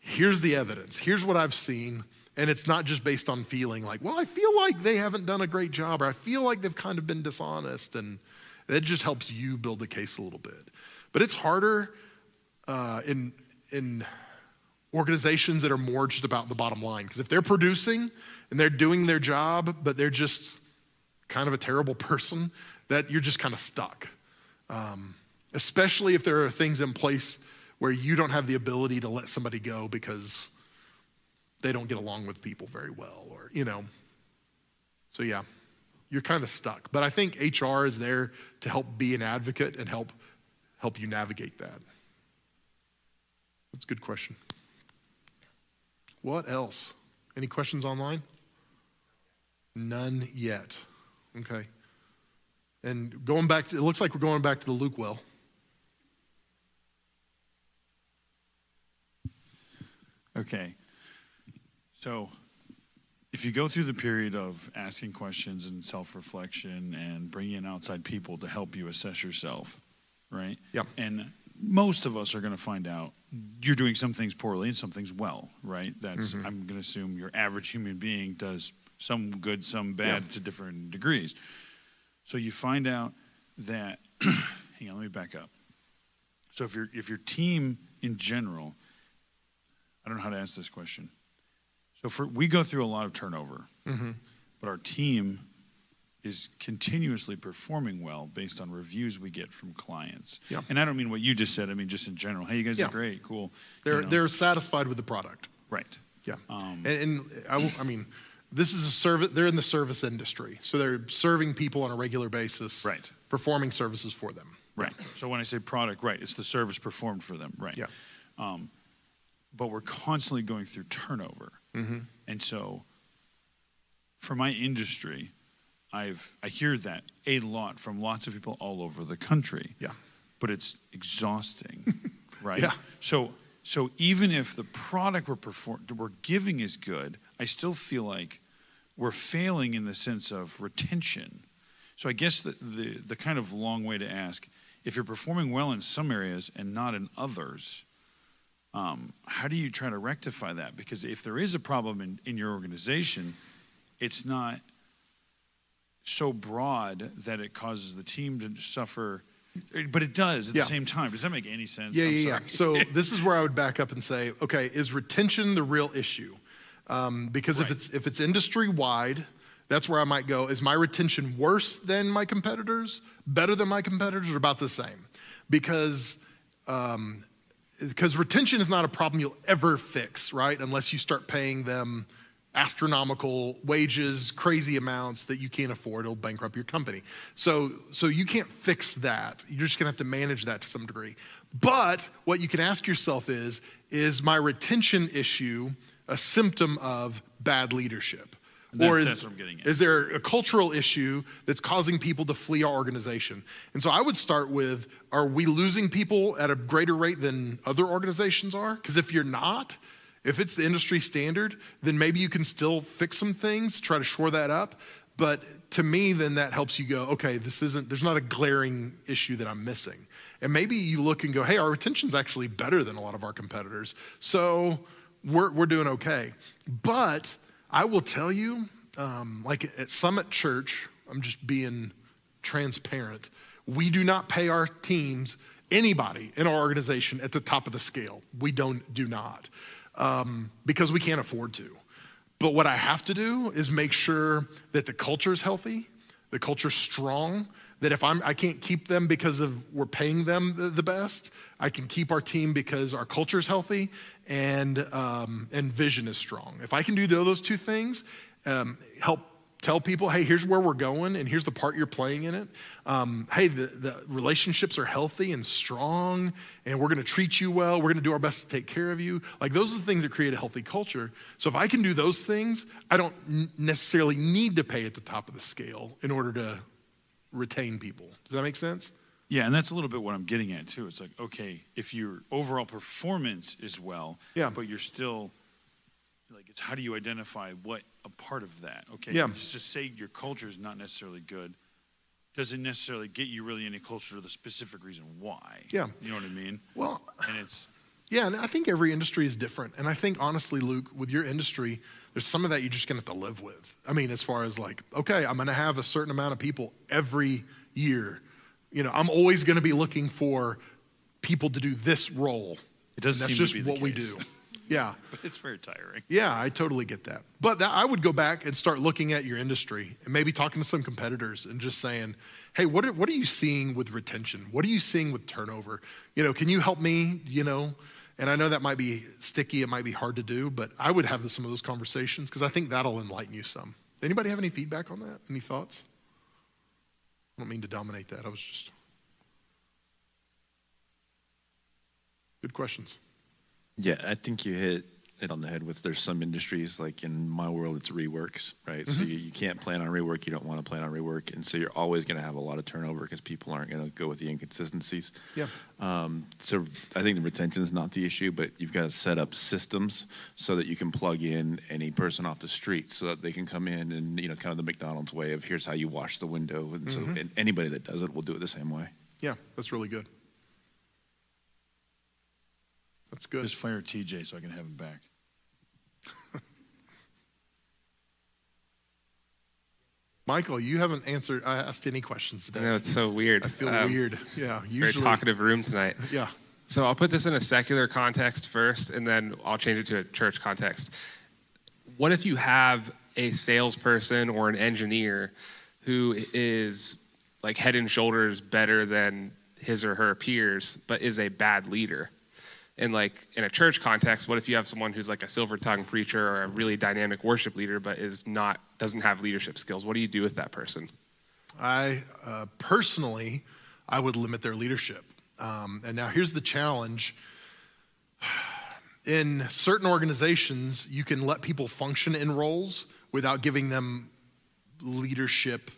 here's the evidence, here's what I've seen. And it's not just based on feeling like, well, I feel like they haven't done a great job, or I feel like they've kind of been dishonest. And that just helps you build the case a little bit. But it's harder uh, in, in organizations that are more just about the bottom line. Because if they're producing and they're doing their job, but they're just kind of a terrible (laughs) person, that you're just kind of stuck. Um, especially if there are things in place where you don't have the ability to let somebody go because they don't get along with people very well, or, you know. So, yeah, you're kind of stuck. But I think HR is there to help be an advocate and help, help you navigate that. That's a good question. What else? Any questions online? None yet. Okay. And going back, to, it looks like we're going back to the Luke well. Okay. So if you go through the period of asking questions and self reflection and bringing in outside people to help you assess yourself, right? Yep. And most of us are going to find out you're doing some things poorly and some things well, right? That's, Mm-hmm. I'm going to assume your average human being does some good, some bad Yeah. to different degrees. So you find out that, (clears throat) hang on, let me back up. So if your if your team in general, I don't know how to answer this question. So for we go through a lot of turnover, Mm-hmm. but our team is continuously performing well based on reviews we get from clients. Yeah. And I don't mean what you just said. I mean just in general. Hey, you guys Yeah. are great, cool. They're, You know, they're satisfied with the product. right. Yeah. Um, and and I, will- I mean, this is a service, they're in the service industry. So they're serving people on a regular basis, Right. performing services for them. Right. So when I say product, right, it's the service performed for them, right? Yeah. Um, but we're constantly going through turnover, Mm-hmm. and so for my industry, I've I hear that a lot from lots of people all over the country. Yeah. But it's exhausting, (laughs) right? Yeah. So so even if the product we're perform we're giving is good, I still feel like we're failing in the sense of retention. So I guess the, the, the kind of long way to ask, if you're performing well in some areas and not in others, um, how do you try to rectify that? Because if there is a problem in, in your organization, it's not so broad that it causes the team to suffer, but it does at Yeah. the same time. Does that make any sense? Yeah, I'm yeah, yeah. So (laughs) this is where I would back up and say, okay, is retention the real issue? Um, because if it's if it's industry wide, that's where I might go. Is my retention worse than my competitors? Better than my competitors? Or about the same? Because um, because retention is not a problem you'll ever fix, right? Unless you start paying them astronomical wages, crazy amounts that you can't afford. It'll bankrupt your company. So, so you can't fix that. You're just gonna have to manage that to some degree. But what you can ask yourself is, is my retention issue a symptom of bad leadership? That- or is, that's what I'm getting at. is there a cultural issue that's causing people to flee our organization? And so I would start with are we losing people at a greater rate than other organizations are? Because if you're not, if it's the industry standard, then maybe you can still fix some things, try to shore that up. But to me, then that helps you go, okay, this isn't, there's not a glaring issue that I'm missing. And maybe you look and go, hey, our retention's actually better than a lot of our competitors. So we're, we're doing okay. But I will tell you, um, like at Summit Church, I'm just being transparent. We do not pay our teams, anybody in our organization, at the top of the scale. We don't do not um, because we can't afford to. But what I have to do is make sure that the culture is healthy, the culture's strong. That if I'm, I can't keep them because of we're paying them the, the best, I can keep our team because our culture is healthy and um, and vision is strong. If I can do those two things, um, help tell people, hey, here's where we're going, and here's the part you're playing in it. Um, hey, the, the relationships are healthy and strong, and we're going to treat you well. We're going to do our best to take care of you. Like those are the things that create a healthy culture. So if I can do those things, I don't necessarily need to pay at the top of the scale in order to retain people. Does that make sense? Yeah, and that's a little bit what I'm getting at too. It's like, okay, if your overall performance is well, Yeah. but you're still like it's how do you identify what a part of that? Okay, Yeah. just to say your culture is not necessarily good doesn't necessarily get you really any closer to the specific reason why. Yeah. You know what I mean? Well, And it's Yeah, and I think every industry is different. And I think honestly, Luke, with your industry, there's some of that you're just gonna have to live with. I mean, as far as like, okay, I'm gonna have a certain amount of people every year. You know, I'm always gonna be looking for people to do this role. It does And seem that's to just what we do. (laughs) Yeah. (laughs) It's very tiring. Yeah, I totally get that. But that, I would go back and start looking at your industry and maybe talking to some competitors and just saying, hey, what are, what are you seeing with retention? What are you seeing with turnover? You know, can you help me? You know, and I know that might be sticky, it might be hard to do, but I would have some of those conversations because I think that'll enlighten you some. Anybody have any feedback on that? Any thoughts? I don't mean to dominate that. I was just. Good questions. Yeah, I think you hit it on the head with there's some industries like in my world it's reworks right? Mm-hmm. so you, you, can't plan on rework you don't want to plan on rework and so you're always going to have a lot of turnover because people aren't going to go with the inconsistencies. Yeah. Um, so i think the retention is not the issue but you've got to set up systems so that you can plug in any person off the street so that they can come in and you know kind of the mcdonald's way of here's how you wash the window and mm-hmm. so and anybody that does it will do it the same way. Yeah that's really good that's good. Just fire TJ so I can have him back. (laughs) Michael, you haven't answered. I asked any questions today. I know it's so weird. I feel um, weird. Yeah, usually. Very talkative room tonight. Yeah. So I'll put this in a secular context first, and then I'll change it to a church context. What if you have a salesperson or an engineer who is like head and shoulders better than his or her peers, but is a bad leader? In like in a church context what if you have someone who's like a silver tongue preacher or a really dynamic worship leader but is not doesn't have leadership skills? What do you do with that person? I uh, personally i would limit their leadership. Um, and now here's the challenge. (sighs) In certain organizations you can let people function in roles without giving them leadership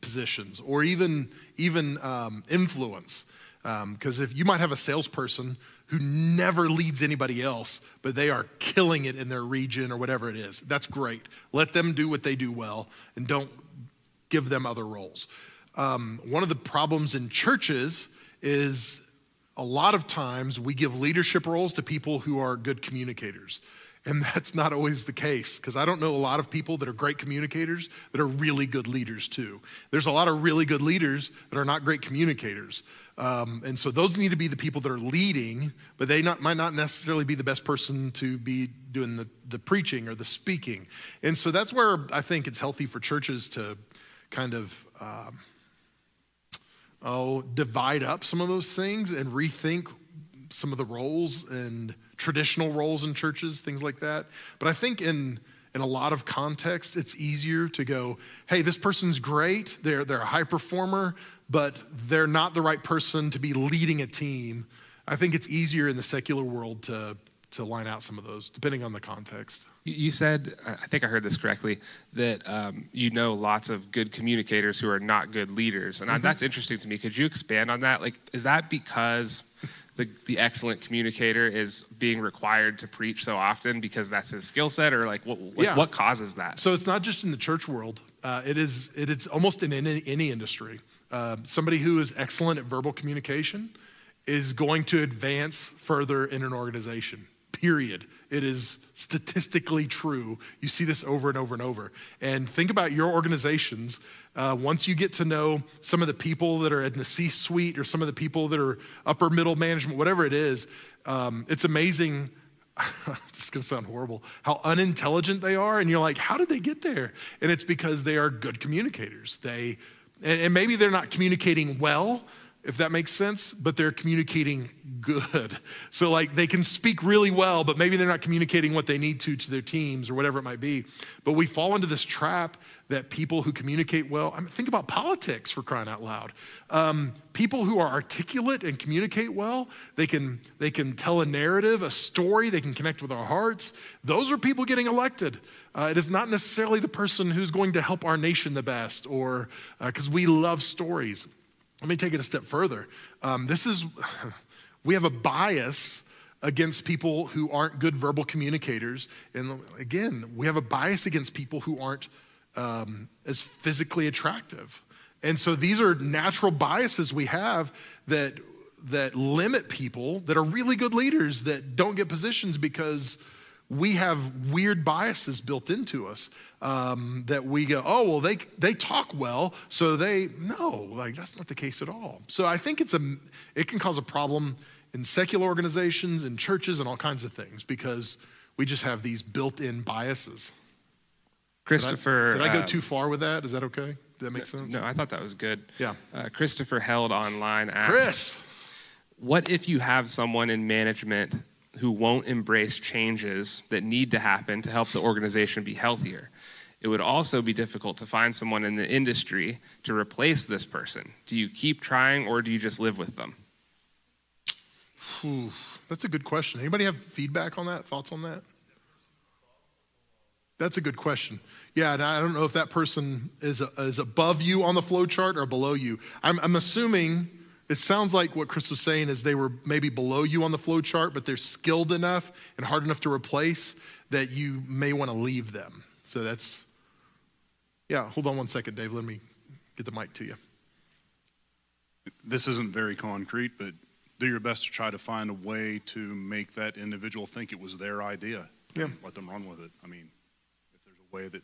positions or even even um, influence. Because um, if you might have a salesperson who never leads anybody else, but they are killing it in their region or whatever it is. That's great. Let them do what they do well and don't give them other roles. Um, one of the problems in churches is a lot of times we give leadership roles to people who are good communicators. And (laughs) that's not always the case because I don't know a lot of people that are great communicators that are really good leaders too. There's a lot of really good leaders that are not great communicators. Um, and so those need to be the people that are leading, but they not, might not necessarily be the best person to be doing the, the preaching or the speaking. And so that's where I think it's healthy for churches to kind of, um, oh, divide up some of those things and rethink some of the roles and traditional roles in churches, things like that. But I think in in a lot of contexts, it's easier to go, hey, this person's great, they're, they're a high performer, but they're not the right person to be leading a team. I think it's easier in the secular world to, to line out some of those, depending on the context. You said, I think I heard this correctly, that um, you know lots of good communicators who are not good leaders. And mm-hmm. that's interesting to me. Could you expand on that? Like, is that because the, the excellent communicator is being required to preach so often because that's his skill set or like what, yeah. what causes that so it's not just in the church world uh, it is it is almost in any, any industry uh, somebody who is excellent at verbal communication is going to advance further in an organization period it is statistically true you see this over and over and over and think about your organizations uh, once you get to know some of the people that are in the C suite or some of the people that are upper middle management, whatever it is, um, it's amazing. (laughs) this is going to sound horrible, how unintelligent they are. And you're like, how did they get there? And it's because they are good communicators. They, and, maybe they're not communicating well, if that makes sense, but they're communicating good. (laughs) So, like, they can speak really well, but maybe they're not communicating what they need to to their teams or whatever it might be. But we fall into this trap that people who communicate well, I mean, think about politics for crying out loud. Um, people who are articulate and communicate well, they can, they can tell a narrative, a story, they can connect with our hearts. Those are people getting elected. Uh, it is not necessarily the person who's going to help our nation the best or because uh, we love stories. Let me take it a step further. Um, this is, (laughs) we have a bias against people who aren't good verbal communicators. And again, we have a bias against people who aren't um, as physically attractive. And so these are natural biases we have that, that limit people that are really good leaders that don't get positions because we have weird biases built into us um, that we go, oh, well, they, they talk well, so they, no, like that's not the case at all. So I think it's a, it can cause a problem in secular organizations, in churches, and all kinds of things because we just have these built in biases. Did I- Christopher. Did I, go um, too far with that? Is that okay? Did that make no- sense? No, I thought that was good. Yeah. Uh, Christopher held online asked, Chris. What if you have someone in management who won't embrace changes that need to happen to help the organization be healthier? It would also be difficult to find someone in the industry to replace this person. Do you keep trying or do you just live with them? Ooh, that's a good question. Anybody have feedback on that? Thoughts on that? That's a good question. Yeah, and I don't know if that person is, is above you on the flow chart or below you. I'm, I'm assuming it sounds like what Chris was saying is they were maybe below you on the flow chart, but they're skilled enough and hard enough to replace that you may want to leave them. So that's, yeah, hold on one second, Dave. Let me get the mic to you. this isn't very concrete, but do your best to try to find a way to make that individual think it was their idea. Yeah. Let them run with it. I mean, if there's a way that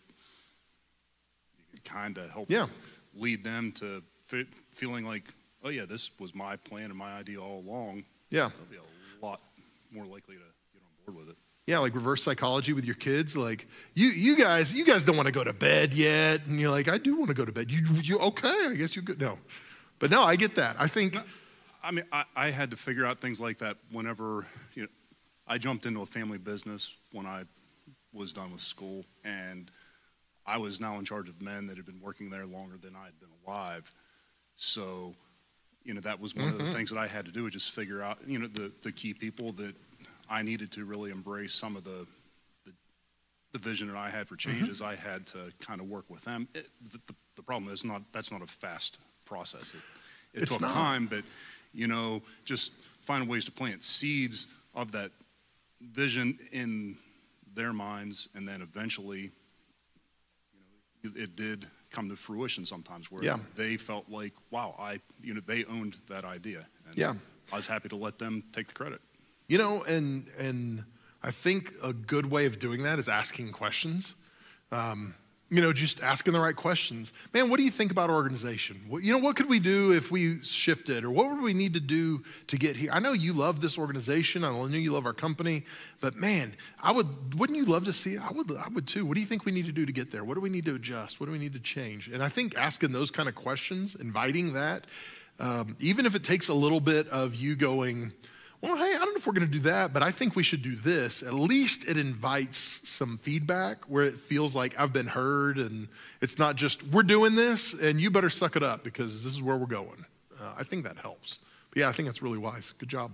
you can kind of help Yeah. lead them to fe- feeling like, oh yeah, this was my plan and my idea all along, Yeah. they'll be a lot more likely to get on board with it. Yeah, like reverse psychology with your kids. Like you, you guys, you guys don't want to go to bed yet, and you're like, I do want to go to bed. You, you okay? I guess you could. No, but no, I get that. I think, I mean, I, I had to figure out things like that whenever, you know, I jumped into a family business when I was done with school, and I was now in charge of men that had been working there longer than I had been alive. So, you know, that was one of the mm-hmm. things that I had to do was just figure out, you know, the, the key people that I needed to really embrace some of the, the, the vision that I had for mm-hmm. changes. I had to kind of work with them. It, the, the, the problem is not, that's not a fast process. It, it took not. time, but, you know, just find ways to plant seeds of that vision in their minds, and then eventually, you know, it, it did come to fruition sometimes where Yeah. they felt like, wow, I, you know, they owned that idea. And Yeah. I was happy to let them take the credit. you know, and and I think a good way of doing that is asking questions. Um, you know, just asking the right questions. Man, what do you think about organization? What, you know, what could we do if we shifted, or what would we need to do to get here? I know you love this organization. I know you love our company, but man, I would. Wouldn't you love to see? I would. I would too. What do you think we need to do to get there? What do we need to adjust? What do we need to change? And I think asking those kind of questions, inviting that, um, even if it takes a little bit of you going well, hey, I don't know if we're going to do that, but I think we should do this. At least it invites some feedback where it feels like I've been heard and it's not just, we're doing this and you better suck it up because this is where we're going. Uh, I think that helps. But yeah, I think that's really wise. Good job.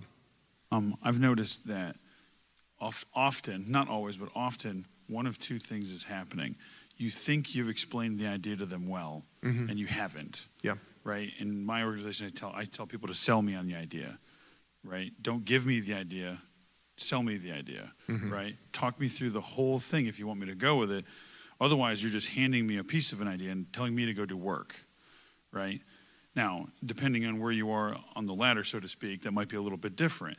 Um, I've noticed that oft, often, not always, but often, one of two things is happening. You think you've explained the idea to them well, and you haven't. Yeah. Right. In my organization, I tell I tell people to sell me on the idea. Right. Don't give me the idea. Sell me the idea. Right. Talk me through the whole thing if you want me to go with it. Otherwise, you're just handing me a piece of an idea and telling me to go do work. Right. Now, depending on where you are on the ladder, so to speak, that might be a little bit different.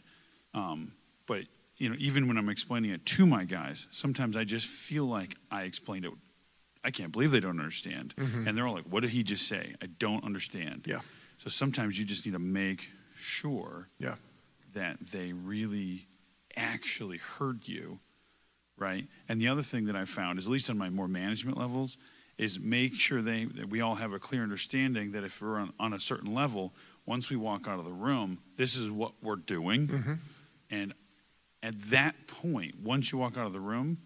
Um, but you know, even when I'm explaining it to my guys, sometimes I just feel like I explained it. I can't believe they don't understand, and they're all like, "What did he just say? I don't understand." Yeah. So sometimes you just need to make sure Yeah. That they really actually heard you, right? And the other thing that I found is, at least on my more management levels, is make sure they that we all have a clear understanding that if we're on, on a certain level, once we walk out of the room, this is what we're doing, mm-hmm. and at that point, once you walk out of the room,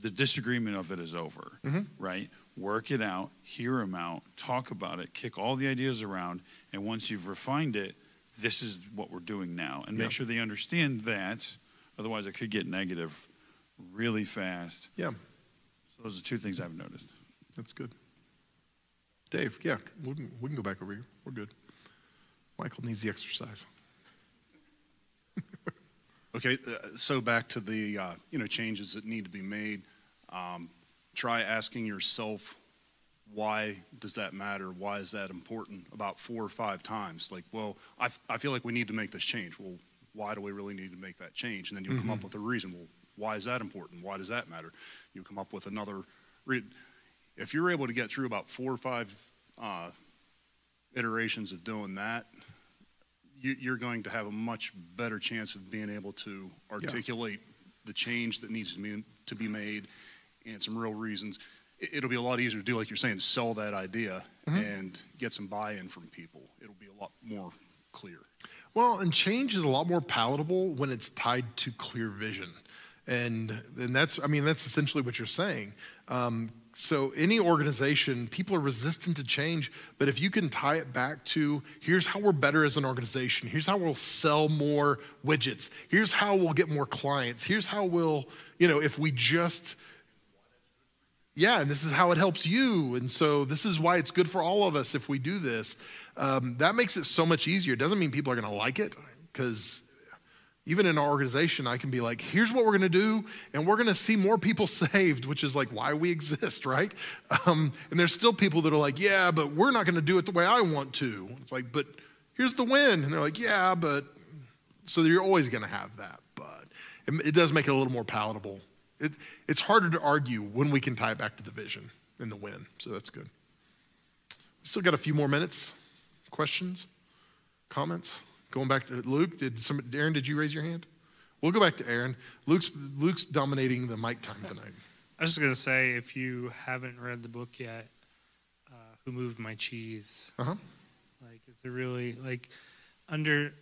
the disagreement of it is over, mm-hmm. right? Work it out, hear them out, talk about it, kick all the ideas around, and once you've refined it, this is what we're doing now. And Yeah. make sure they understand that, otherwise, it could get negative really fast. Yeah. So, those are two things I've noticed. That's good. Dave, yeah, we can, we can go back over here. We're good. Michael needs the exercise. (laughs) Okay, uh, so back to the uh, you know changes that need to be made. Um, try asking yourself, why does that matter? Why is that important? About four or five times. Like, well, I, f- I feel like we need to make this change. Well, why do we really need to make that change? And then you'll come up with a reason. Well, why is that important? Why does that matter? You come up with another. Re- if you're able to get through about four or five uh, iterations of doing that, you, you're going to have a much better chance of being able to articulate the change that needs to be, to be made and some real reasons. It- It'll be a lot easier to do, like you're saying, sell that idea and get some buy-in from people. It'll be a lot more clear. Well, and change is a lot more palatable when it's tied to clear vision. And, and that's, I mean, that's essentially what you're saying. Um, so, any organization, people are resistant to change, but if you can tie it back to here's how we're better as an organization, here's how we'll sell more widgets, here's how we'll get more clients, here's how we'll, you know, if we just yeah, and this is how it helps you. And so this is why it's good for all of us if we do this. Um, that makes it so much easier. It doesn't mean people are going to like it because even in our organization, I can be like, here's what we're going to do, and we're going to see more people (laughs) saved, which is like why we exist, (laughs) right? Um, and there's still people that are like, yeah, but we're not going to do it the way I want to. It's like, but here's the win. And they're like, yeah, but so you're always going to have that. But it, it does make it a little more palatable. It, it's harder to argue when we can tie it back to the vision and the win. So that's good. Still got a few more minutes. Questions? Comments? Going back to Luke, did some, Aaron, did you raise your hand? We'll go back to Aaron. Luke's, Luke's dominating the mic time tonight. (laughs) I was just gonna say, if you haven't read the book yet, uh, "Who Moved My Cheese?" Uh-huh. Like, is there really like under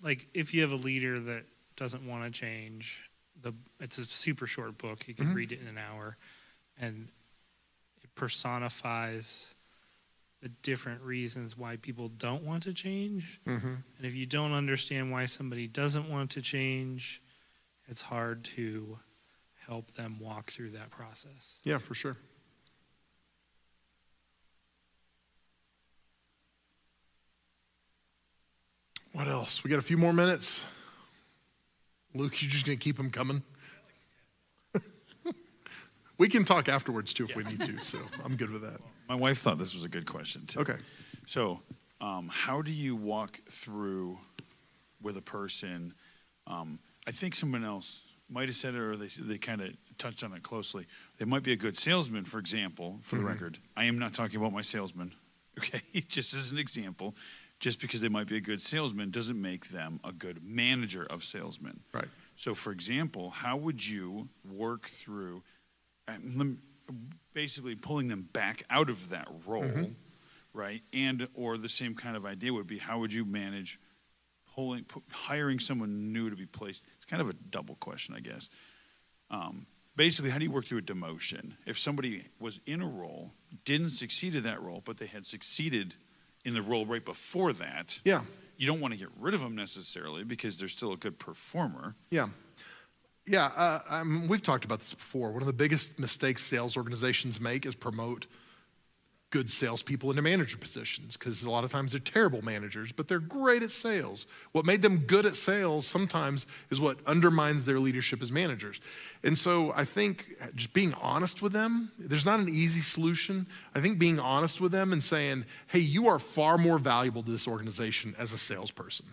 like if you have a leader that doesn't want to change, the it's a super short book. You can read it in an hour, and it personifies the different reasons why people don't want to change. Mm-hmm. And if you don't understand why somebody doesn't want to change, it's hard to help them walk through that process. Yeah, for sure. What else? We got a few more minutes. Luke, you're just gonna keep them coming? (laughs) we can talk afterwards too if we need to, so I'm good with that. My wife thought this was a good question too. Okay. So, um, how do you walk through with a person? Um, I think someone else might have said it, or they they kind of touched on it closely. They might be a good salesman, for example. For the record, I am not talking about my salesman. (laughs) Okay, just as an example, just because they might be a good salesman doesn't make them a good manager of salesmen. Right. So, for example, how would you work through um, basically pulling them back out of that role, right? And or the same kind of idea would be how would you manage pulling, hiring someone new to be placed? It's kind of a double question, I guess. Um, basically, how do you work through a demotion? If somebody was in a role, didn't succeed in that role, but they had succeeded in the role right before that, Yeah. you don't want to get rid of them necessarily because they're still a good performer. Yeah. Yeah, uh, um, we've talked about this before. One of the biggest mistakes sales organizations make is promote good salespeople into manager positions because a lot of times they're terrible managers, but they're great at sales. What made them good at sales sometimes is what undermines their leadership as managers. And so I think just being honest with them, there's not an easy solution. I think being honest with them and saying, hey, you are far more valuable to this organization as a salesperson.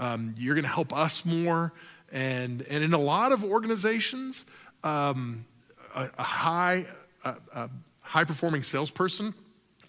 Um, you're going to help us more. And, and in a lot of organizations, um, a, a high, a, a high performing salesperson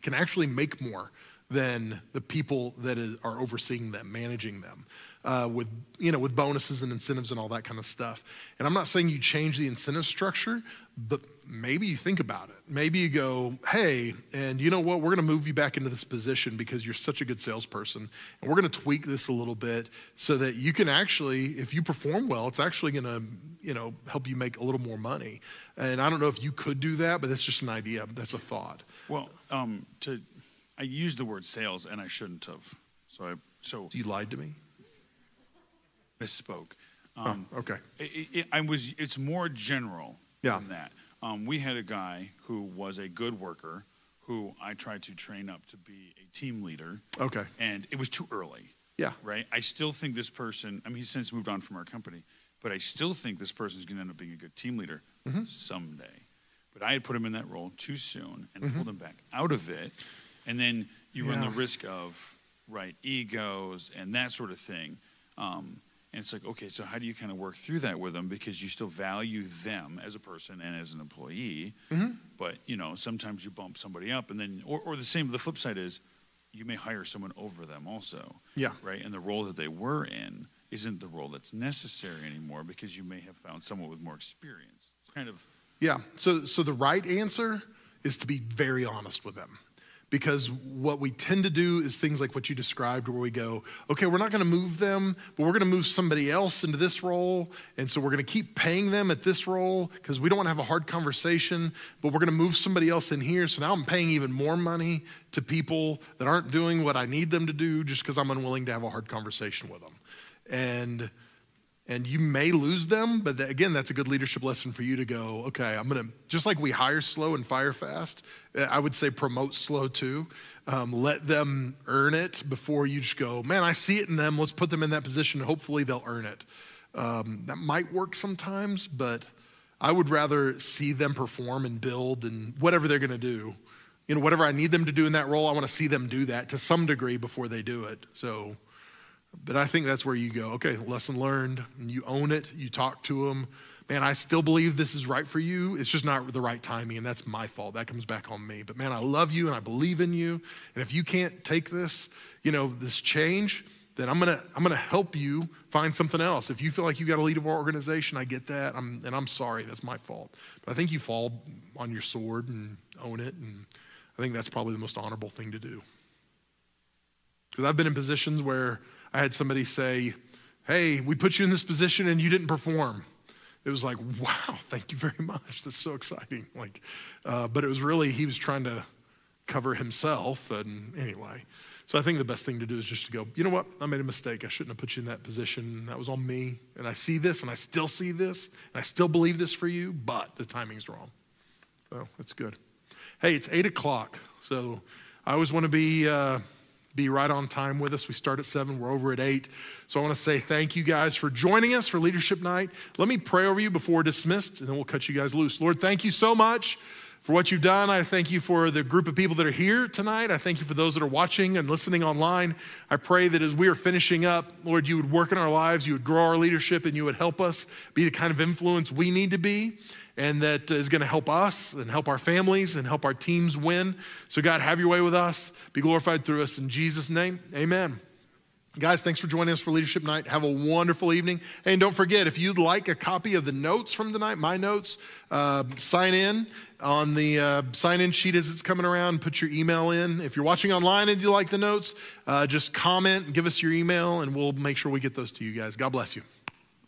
can actually make more than the people that is, are overseeing them, managing them, uh, with you know with bonuses and incentives and all that kind of stuff. And I'm not saying you change the incentive structure, but maybe you think about it. Maybe you go, hey, and you know what? We're going to move you back into this position because you're such a good salesperson, and we're going to tweak this a little bit so that you can actually, if you perform well, it's actually going to you know help you make a little more money. And I don't know if you could do that, but that's just an idea. That's a thought. Well, um, to I used the word sales and I shouldn't have. So I so You lied to me. misspoke. Um, oh, okay. it, it, I was. It's more general Yeah. than that. Um, we had a guy who was a good worker who I tried to train up to be a team leader, Okay. and it was too early. Yeah. Right. I still think this person. I mean, he's since moved on from our company, but I still think this person's going to end up being a good team leader Mm-hmm. someday. But I had put him in that role too soon and Mm-hmm. pulled him back out of it, and then you run the risk of right egos and that sort of thing. Um, and it's like, okay, so how do you kind of work through that with them because you still value them as a person and as an employee, Mm-hmm. but you know sometimes you bump somebody up, and then or, or the same. The flip side is you may hire someone over them also. Yeah. Right. And the role that they were in isn't the role that's necessary anymore because you may have found someone with more experience. It's kind of Yeah. So, so the right answer is to be very honest with them. Because what we tend to do is things like what you described, where we go, okay, we're not going to move them, but we're going to move somebody else into this role. And so we're going to keep paying them at this role because we don't want to have a hard conversation, but we're going to move somebody else in here. So now I'm paying even more money to people that aren't doing what I need them to do just because I'm unwilling to have a hard conversation with them. And and you may lose them but again that's a good leadership lesson for you to go okay i'm gonna just like we hire slow and fire fast uh, i would say promote slow too. Um, let them earn it before you just go man i see it in them. Let's put them in that position. Hopefully they'll earn it. Um, that might work sometimes but i would rather see them perform and build and whatever they're gonna do. You know whatever i need them to do in that role i want to see them do that to some degree before they do it. So but I think that's where you go, okay, lesson learned, you own it, you talk to them. Man, I still believe this is right for you. It's just not the right timing, and that's my fault. That comes back on me. But man, I love you and I believe in you. And if you can't take this, you know, this change, then I'm gonna I'm gonna help you find something else. If you feel like you got to lead of our organization, I get that. I'm, and I'm sorry, that's my fault. But I think you fall on your sword and own it, and I think that's probably the most honorable thing to do. Because I've been in positions where I had somebody say, Hey, we put you in this position and you didn't perform. It was like, wow, thank you very much. That's so exciting. Like, uh, but it was really, he was trying to cover himself. And anyway, so I think the best thing to do is just to go, you know what? I made a mistake. I shouldn't have put you in that position. That was on me. And I see this and I still see this and I still believe this for you, but the timing's wrong. So that's good. Hey, it's eight o'clock. So I always want to be. Uh, be right on time with us. We start at seven, we're over at eight. So I want to say thank you guys for joining us for Leadership Night. Let me pray over you before dismissed, and then we'll cut you guys loose. Lord, thank you so much for what you've done. I thank you for the group of people that are here tonight. I thank you for those that are watching and listening online. I pray that as we are finishing up, Lord, you would work in our lives, you would grow our leadership, and you would help us be the kind of influence we need to be and that is going to help us and help our families and help our teams win. So, God, have your way with us. Be glorified through us. In Jesus' name, amen. Guys, thanks for joining us for Leadership Night. Have a wonderful evening. And don't forget, if you'd like a copy of the notes from tonight, my notes, uh, sign in on the uh, sign in sheet as it's coming around. Put your email in. If you're watching online and you like the notes, uh, just comment give us your email, and we'll make sure we get those to you guys. God bless you.